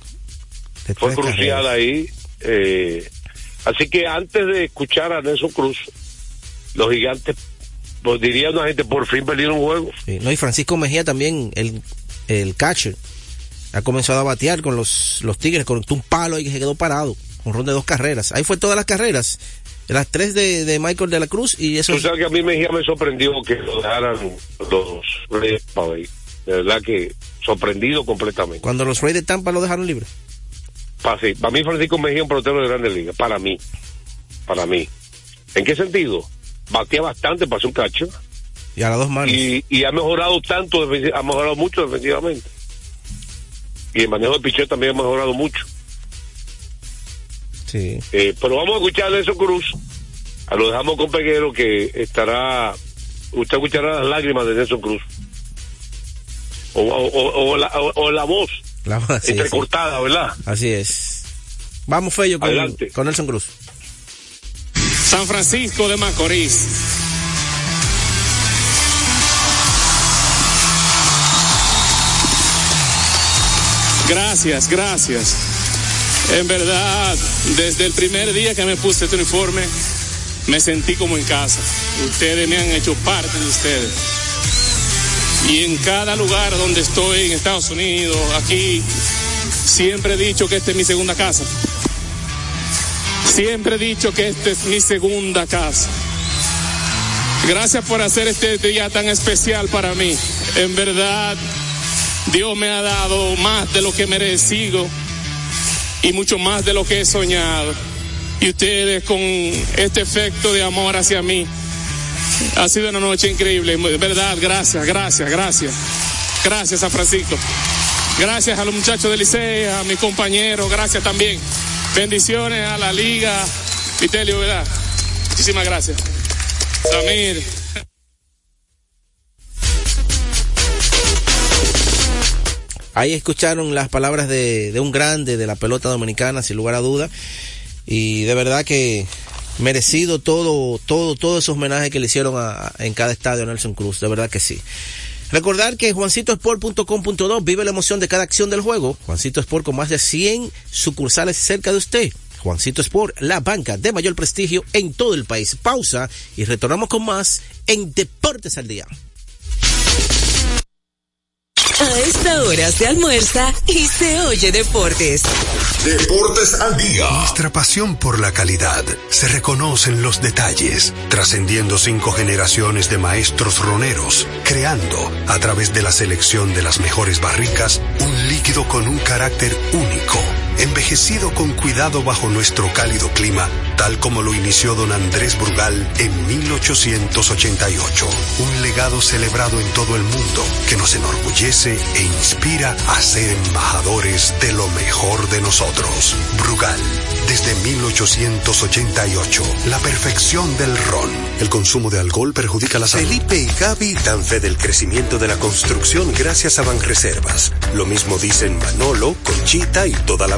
De Fue crucial carreras. ahí. eh, así que antes de escuchar a Nelson Cruz, los gigantes, pues diría una gente, por fin perdieron un juego. Sí, no, y Francisco Mejía también, el, el catcher, ha comenzado a batear con los, los Tigres, conectó un palo ahí que se quedó parado, un ron de dos carreras. Ahí fue todas las carreras, las tres de, de Michael de la Cruz y eso. Tú sabes que a mí Mejía me sorprendió que lo dejaran los Reyes. De verdad que sorprendido completamente. Cuando los Reyes de Tampa lo dejaron libre. Para, sí, para mí Francisco Mejía es un pelotero de grandes ligas, para mí. Para mí. ¿En qué sentido? Batea bastante para un cacho Y a las dos manos. y, y ha mejorado tanto, ha mejorado mucho defensivamente. Y el manejo de picheo también ha mejorado mucho. Sí. Eh, pero vamos a escuchar a Nelson Cruz. A lo dejamos con Peguero que estará. Usted escuchará las lágrimas de Nelson Cruz. O, o- o- o la, o- o la voz La- entrecortada, ¿verdad? sí. Así es. Vamos, Fello, con, Adelante. con Nelson Cruz. San Francisco de Macorís. Gracias, gracias. En verdad, desde el primer día que me puse este uniforme, me sentí como en casa. Ustedes me han hecho parte de ustedes. Y en cada lugar donde estoy, en Estados Unidos, aquí, siempre he dicho que esta es mi segunda casa. Siempre he dicho que esta es mi segunda casa. Gracias por hacer este día tan especial para mí. En verdad, Dios me ha dado más de lo que merecido y mucho más de lo que he soñado. Y ustedes con este efecto de amor hacia mí, ha sido una noche increíble. Verdad, gracias, gracias, gracias. Gracias a Francisco. Gracias a los muchachos del Liceo, a mis compañeros, gracias también. Bendiciones a la liga. Vitelio, ¿verdad? Muchísimas gracias. Samir. Ahí escucharon las palabras de, de un grande de la pelota dominicana, sin lugar a duda. Y de verdad que merecido todo, todo, todo ese homenaje que le hicieron a- en cada estadio Nelson Cruz. De verdad que sí. Recordar que juancitosport.com.do vive la emoción de cada acción del juego. Juancito Sport con más de 100 sucursales cerca de usted. Juancito Sport, la banca de mayor prestigio en todo el país. Pausa y retornamos con más en Deportes al Día. A esta hora se almuerza y se oye deportes. Deportes al día. Nuestra pasión por la calidad se reconoce en los detalles, trascendiendo cinco generaciones de maestros roneros, creando, a través de la selección de las mejores barricas, un líquido con un carácter único, envejecido con cuidado bajo nuestro cálido clima, tal como lo inició don Andrés Brugal en 1888. Un legado celebrado en todo el mundo que nos enorgullece e inspira a ser embajadores de lo mejor de nosotros. Brugal, desde 1888, la perfección del ron. El consumo de alcohol perjudica la salud. Felipe y Gaby dan fe del crecimiento de la construcción gracias a Banreservas, Lo mismo dicen Manolo, Conchita y toda la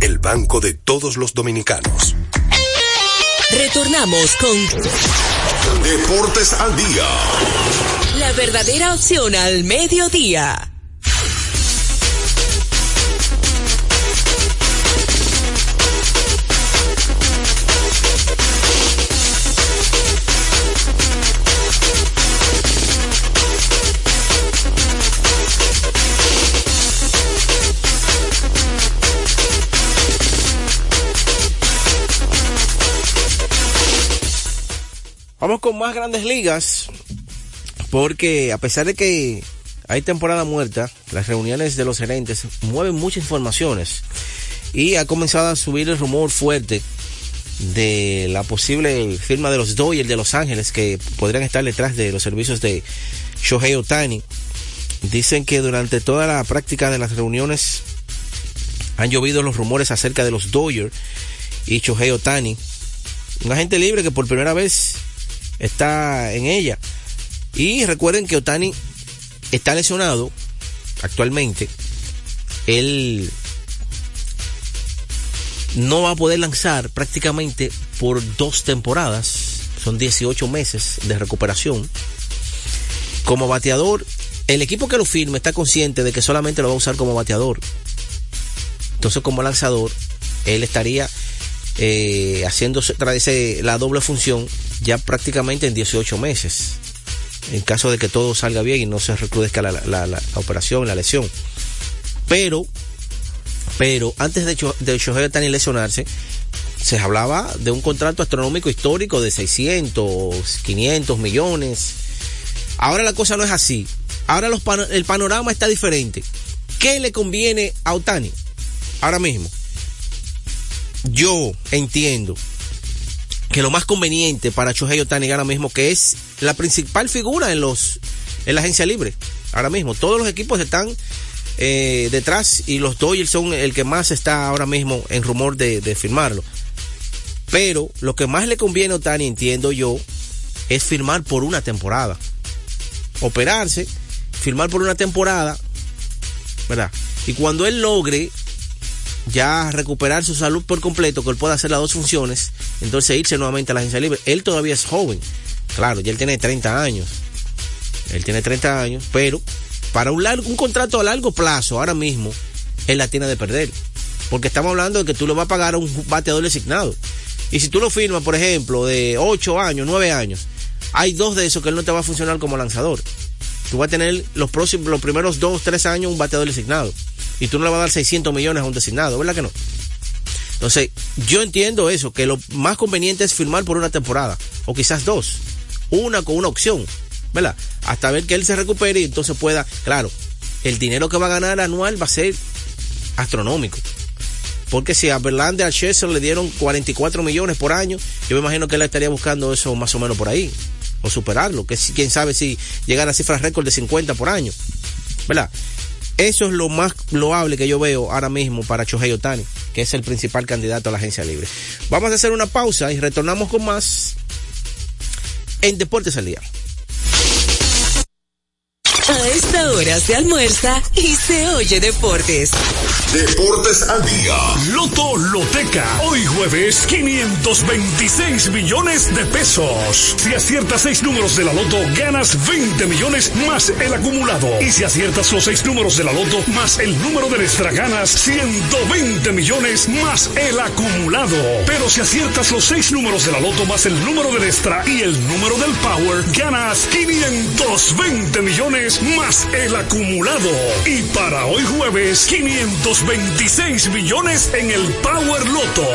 el banco de todos los dominicanos. Retornamos con Deportes al día. La verdadera opción al mediodía. Vamos con más grandes ligas, porque a pesar de que hay temporada muerta, las reuniones de los gerentes mueven muchas informaciones y ha comenzado a subir el rumor fuerte de la posible firma de los Dodgers de Los Ángeles que podrían estar detrás de los servicios de Shohei Otani. Dicen que durante toda la práctica de las reuniones han llovido los rumores acerca de los Dodgers y Shohei Otani. Un agente libre que por primera vez está en ella. Y recuerden que Otani está lesionado actualmente. Él no va a poder lanzar prácticamente por dos temporadas. Son 18 meses de recuperación. Como bateador, el equipo que lo firme está consciente de que solamente lo va a usar como bateador. Entonces, como lanzador, él estaría eh, haciendo la doble función ya prácticamente en 18 meses. En caso de que todo salga bien y no se recrudezca la, la, operación, la lesión. Pero, pero antes de, de Shohei Otani lesionarse, se hablaba de un contrato astronómico histórico de 600, 500 millones. Ahora la cosa no es así. Ahora el panorama está diferente. ¿Qué le conviene a Otani? Ahora mismo. Yo entiendo que lo más conveniente para Shohei Otani ahora mismo, que es la principal figura en los en la agencia libre. Ahora mismo, todos los equipos están eh, detrás y los Dodgers son el que más está ahora mismo en rumor de, de firmarlo. Pero lo que más le conviene a Otani, entiendo yo, es firmar por una temporada. Operarse, firmar por una temporada, ¿verdad? Y cuando él logre ya recuperar su salud por completo, que él pueda hacer las dos funciones, entonces irse nuevamente a la agencia libre. Él todavía es joven, claro, ya él tiene 30 años. Él tiene 30 años, pero para un, largo, un contrato a largo plazo, ahora mismo, él la tiene de perder. Porque estamos hablando de que tú le vas a pagar a un bateador designado. Y si tú lo firmas, por ejemplo, de 8 años, 9 años, hay dos de esos que él no te va a funcionar como lanzador. Tú vas a tener los próximos, los primeros 2, 3 años un bateador designado. Y tú no le vas a dar 600 millones a un designado, ¿verdad que no? Entonces, yo entiendo eso, que lo más conveniente es firmar por una temporada, o quizás dos, una con una opción, ¿verdad? Hasta ver que él se recupere y entonces pueda, claro, el dinero que va a ganar anual va a ser astronómico. Porque si a Verlander, a Chester le dieron 44 millones por año, yo me imagino que él estaría buscando eso más o menos por ahí, o superarlo, que quién sabe si llegar a cifras récord de 50 por año, ¿verdad? Eso es lo más loable que yo veo ahora mismo para Shohei Otani, que es el principal candidato a la agencia libre. Vamos a hacer una pausa y retornamos con más en Deportes al Día. A esta hora se almuerza y se oye deportes. Deportes al día. Loto Loteca. Hoy jueves, 526 millones de pesos. Si aciertas seis números de la Loto, ganas 20 millones más el acumulado. Y si aciertas los seis números de la Loto más el número de extra, ganas 120 millones más el acumulado. Pero si aciertas los seis números de la Loto más el número del extra y el número del Power, ganas 520 millones más el acumulado. Y para hoy jueves, 526 millones en el Power Loto.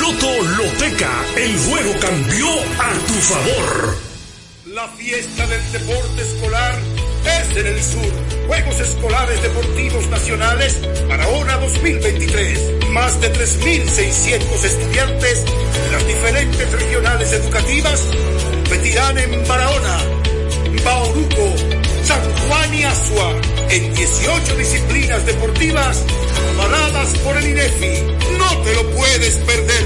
Loto Loteca, el juego cambió a tu favor. La fiesta del deporte escolar es en el sur. Juegos Escolares Deportivos Nacionales Barahona 2023. Más de 3.600 estudiantes de las diferentes regionales educativas competirán en Barahona, Bauruco, San Juan y Asua en 18 disciplinas deportivas avaladas por el INEFI. No te lo puedes perder.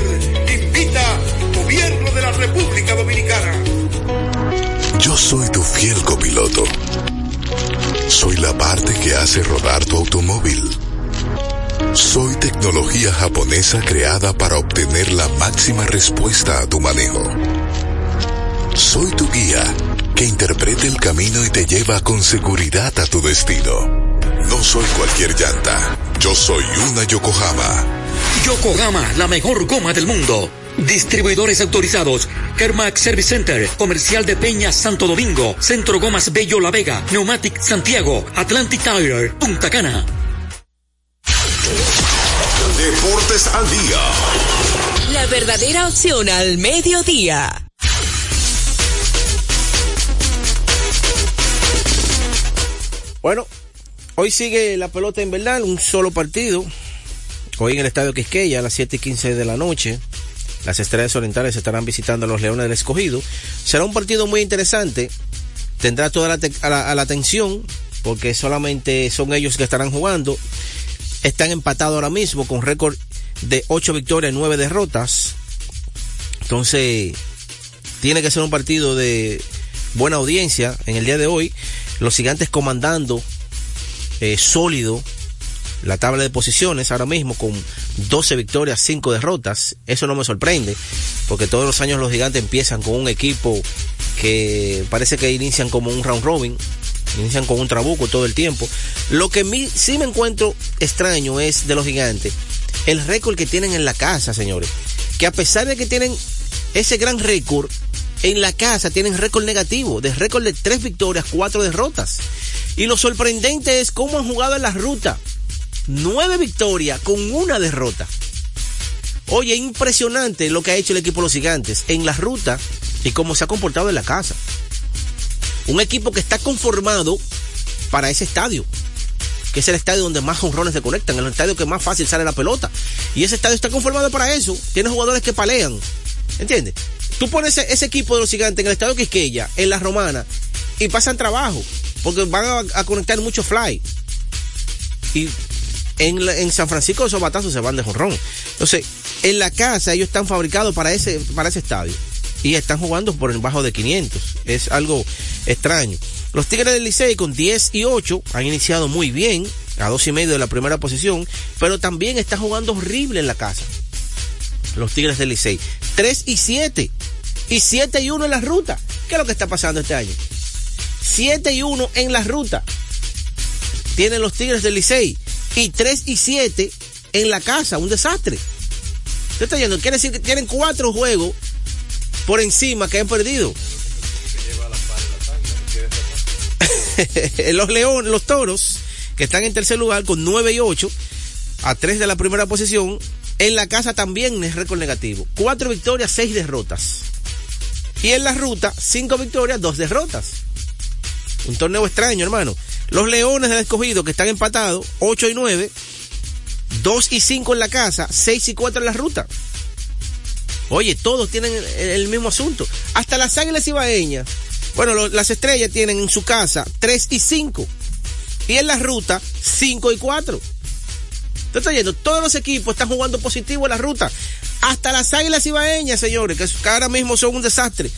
Invita Gobierno de la República Dominicana. Yo soy tu fiel copiloto. Soy la parte que hace rodar tu automóvil. Soy tecnología japonesa creada para obtener la máxima respuesta a tu manejo. Soy tu guía que interprete el camino y te lleva con seguridad a tu destino. No soy cualquier llanta. Yo soy una Yokohama. Yokohama, la mejor goma del mundo. Distribuidores autorizados. Kermax Service Center. Comercial de Peña Santo Domingo. Centro Gomas Bello La Vega. Neumatic Santiago. Atlantic Tire. Punta Cana. Deportes al día. La verdadera opción al mediodía. Bueno, hoy sigue la pelota en verdad, un solo partido. Hoy en el Estadio Quisqueya a las 7 y 15 de la noche. Las estrellas orientales estarán visitando a los Leones del Escogido. Será un partido muy interesante. Tendrá toda la, atención porque solamente son ellos que estarán jugando. Están empatados ahora mismo con récord de 8 victorias y 9 derrotas. Entonces, tiene que ser un partido de buena audiencia en el día de hoy. Los gigantes comandando eh, sólido la tabla de posiciones ahora mismo con 12 victorias, 5 derrotas. Eso no me sorprende, porque todos los años los gigantes empiezan con un equipo que parece que inician como un round robin, inician con un trabuco todo el tiempo. Lo que mí, sí me encuentro extraño es de los gigantes, el récord que tienen en la casa, señores. Que a pesar de que tienen ese gran récord, en la casa tienen récord negativo, de récord de tres victorias, cuatro derrotas. Y lo sorprendente es cómo han jugado en la ruta. Nueve victorias con una derrota. Oye, impresionante lo que ha hecho el equipo de los gigantes en la ruta y cómo se ha comportado en la casa. Un equipo que está conformado para ese estadio, que es el estadio donde más honrones se conectan, el estadio que más fácil sale la pelota. Y ese estadio está conformado para eso. Tiene jugadores que palean. ¿Entiendes? Tú pones ese, ese, equipo de los gigantes en el estadio Quisqueya, en la romana, y pasan trabajo, porque van a, conectar mucho fly. Y en, San Francisco esos batazos se van de jonrón. Entonces, en la casa ellos están fabricados para ese, para ese estadio. Y están jugando por debajo de 500. Es algo extraño. Los Tigres del Licey con 10 y 8 han iniciado muy bien, a dos y medio de la primera posición, pero también están jugando horrible en la casa. Los Tigres del Licey. 3 y 7. Y 7 y 1 en la ruta. ¿Qué es lo que está pasando este año? 7 y 1 en la ruta. Tienen los Tigres del Licey. Y 3 y 7 en la casa. Un desastre. ¿Usted está yendo? Quiere decir que tienen cuatro juegos por encima que han perdido. (laughs) los leones, los toros, que están en tercer lugar con 9 y 8, a 3 de la primera posición, en la casa también es récord negativo. Cuatro victorias, seis derrotas. Y en la ruta, cinco victorias, dos derrotas. Un torneo extraño, hermano. Los Leones del Escogido, que están empatados, 8 y 9, 2 y 5 en la casa, 6 y 4 en la ruta. Oye, todos tienen el, mismo asunto. Hasta las Águilas Ibaeñas. Bueno, las estrellas tienen en su casa 3 y 5. Y en la ruta, 5 y 4. Te yendo, todos los equipos están jugando positivo en la ruta. Hasta las águilas ibaeñas, señores, que ahora mismo son un desastre.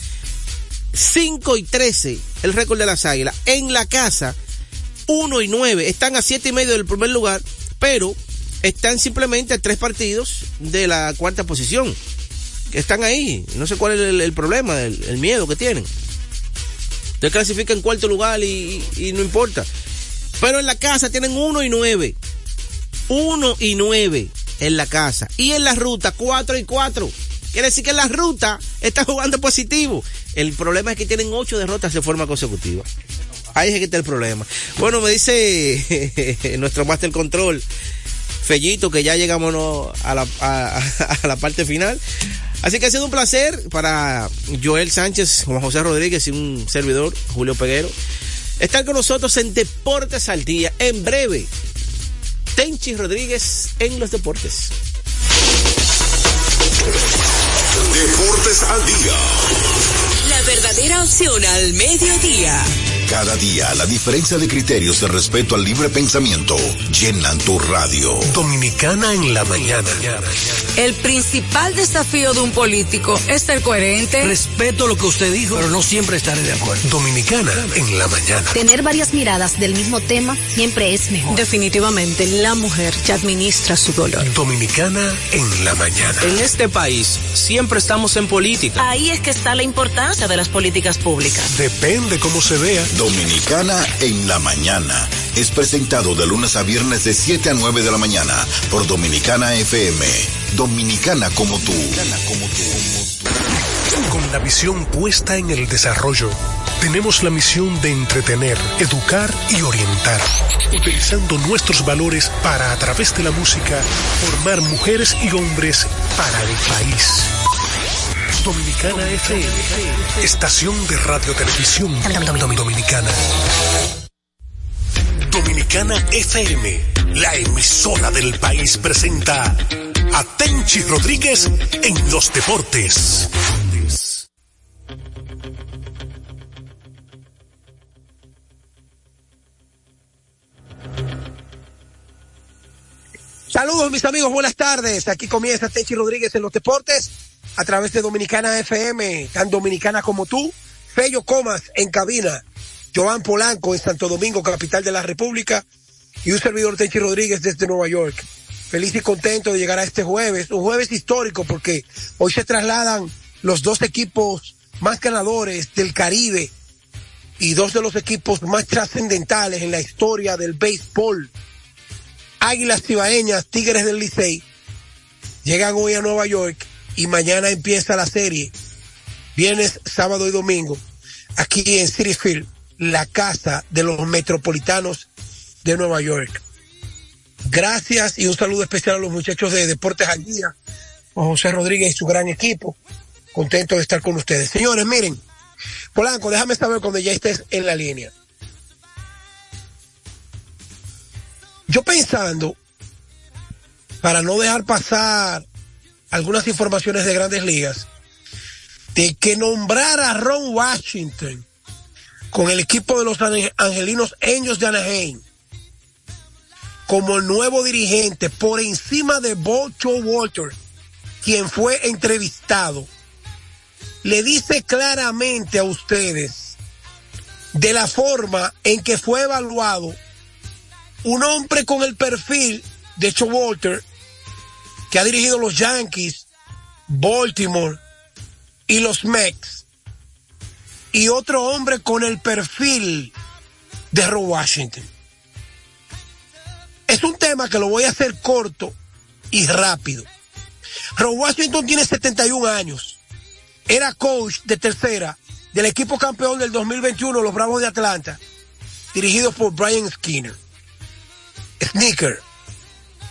5 y 13, el récord de las águilas. En la casa, 1 y 9. Están a 7 y medio del primer lugar, pero están simplemente a tres partidos de la cuarta posición. Están ahí. No sé cuál es el, problema, el, miedo que tienen. Usted clasifica en cuarto lugar y, y no importa. Pero en la casa tienen 1 y 9. 1 y 9 en la casa. Y en la ruta, 4 y 4. Quiere decir que en la ruta está jugando positivo. El problema es que tienen 8 derrotas de forma consecutiva. Ahí es que está el problema. Bueno, me dice (laughs) nuestro Master Control, Fellito, que ya llegamos a, la, a, (laughs) a, la parte final. Así que ha sido un placer para Joel Sánchez, Juan José Rodríguez y un servidor, Julio Peguero. Están con nosotros en Deportes al Día. En breve, Tenchi Rodríguez en los deportes. Deportes al Día. La verdadera opción al mediodía. Cada día la diferencia de criterios de respeto al libre pensamiento llenan tu radio. Dominicana en la mañana. El principal desafío de un político es ser coherente. Respeto lo que usted dijo, pero no siempre estaré de acuerdo. Dominicana en la mañana. Tener varias miradas del mismo tema siempre es mejor. Definitivamente, la mujer ya administra su dolor. Dominicana en la mañana. En este país siempre estamos en política. Ahí es que está la importancia de las políticas públicas. Depende cómo se vea. Dominicana en la mañana. Es presentado de lunes a viernes de 7 a 9 de la mañana por Dominicana FM. Dominicana como tú. Como tú. Con la visión puesta en el desarrollo, tenemos la misión de entretener, educar y orientar, utilizando nuestros valores para, a través de la música, formar mujeres y hombres para el país. Dominicana FM, estación de radio televisión dominicana. Dominicana FM, la emisora del país presenta a Tenchi Rodríguez en los deportes. Saludos mis amigos, buenas tardes. Aquí comienza Tenchi Rodríguez en los deportes a través de Dominicana FM, tan dominicana como tú. Fello Comas en cabina, Joan Polanco en Santo Domingo, capital de la República, y un servidor Tenchi Rodríguez desde Nueva York. Feliz y contento de llegar a este jueves, un jueves histórico porque hoy se trasladan los dos equipos más ganadores del Caribe y dos de los equipos más trascendentales en la historia del béisbol. Águilas Cibaeñas, Tigres del Licey, llegan hoy a Nueva York y mañana empieza la serie, viernes, sábado y domingo, aquí en City Field, la casa de los metropolitanos de Nueva York. Gracias y un saludo especial a los muchachos de Deportes al Día, José Rodríguez y su gran equipo. Contento de estar con ustedes. Señores, miren, Polanco, déjame saber cuando ya estés en la línea. Yo pensando, para no dejar pasar algunas informaciones de grandes ligas, de que nombrar a Ron Washington con el equipo de los angelinos Angels de Anaheim como el nuevo dirigente por encima de Bocho Walter, quien fue entrevistado, le dice claramente a ustedes de la forma en que fue evaluado un hombre con el perfil de Walter que ha dirigido los Yankees, Baltimore y los Mets, y otro hombre con el perfil de Ron Washington. Es un tema que lo voy a hacer corto y rápido. Ron Washington tiene 71 años. Era coach de tercera del equipo campeón del 2021, los Bravos de Atlanta, dirigido por Brian Skinner. Sneaker.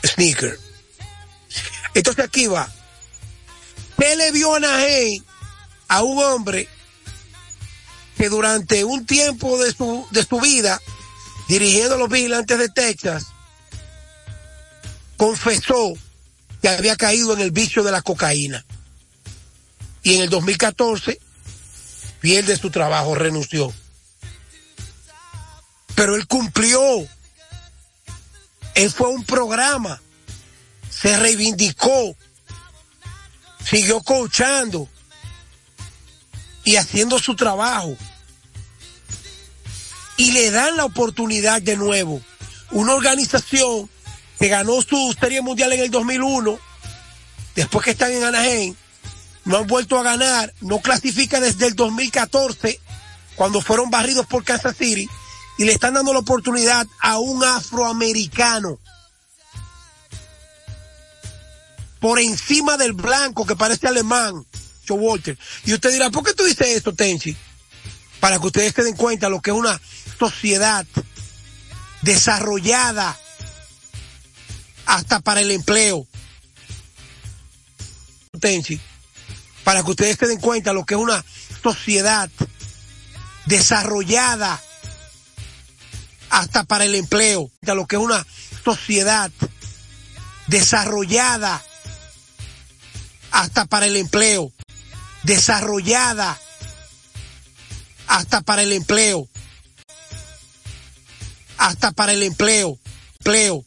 Sneaker. Entonces aquí va. ¿Qué le vio a a un hombre que durante un tiempo de su, de su vida, dirigiendo los vigilantes de Texas, confesó que había caído en el vicio de la cocaína? Y en el 2014 pierde su trabajo, renunció. Pero él cumplió. Él fue a un programa se reivindicó, siguió coachando y haciendo su trabajo. Y le dan la oportunidad de nuevo. Una organización que ganó su Serie Mundial en el 2001, después que están en Anaheim, no han vuelto a ganar, no clasifica desde el 2014, cuando fueron barridos por Kansas City, y le están dando la oportunidad a un afroamericano por encima del blanco que parece alemán, Walter. Y usted dirá, ¿por qué tú dices esto, Tenchi? Para que ustedes se den cuenta lo que es una sociedad desarrollada hasta para el empleo. Tenchi, para que ustedes se den cuenta lo que es una sociedad desarrollada hasta para el empleo, lo que es una sociedad desarrollada, hasta para el empleo, desarrollada, hasta para el empleo, hasta para el empleo, empleo.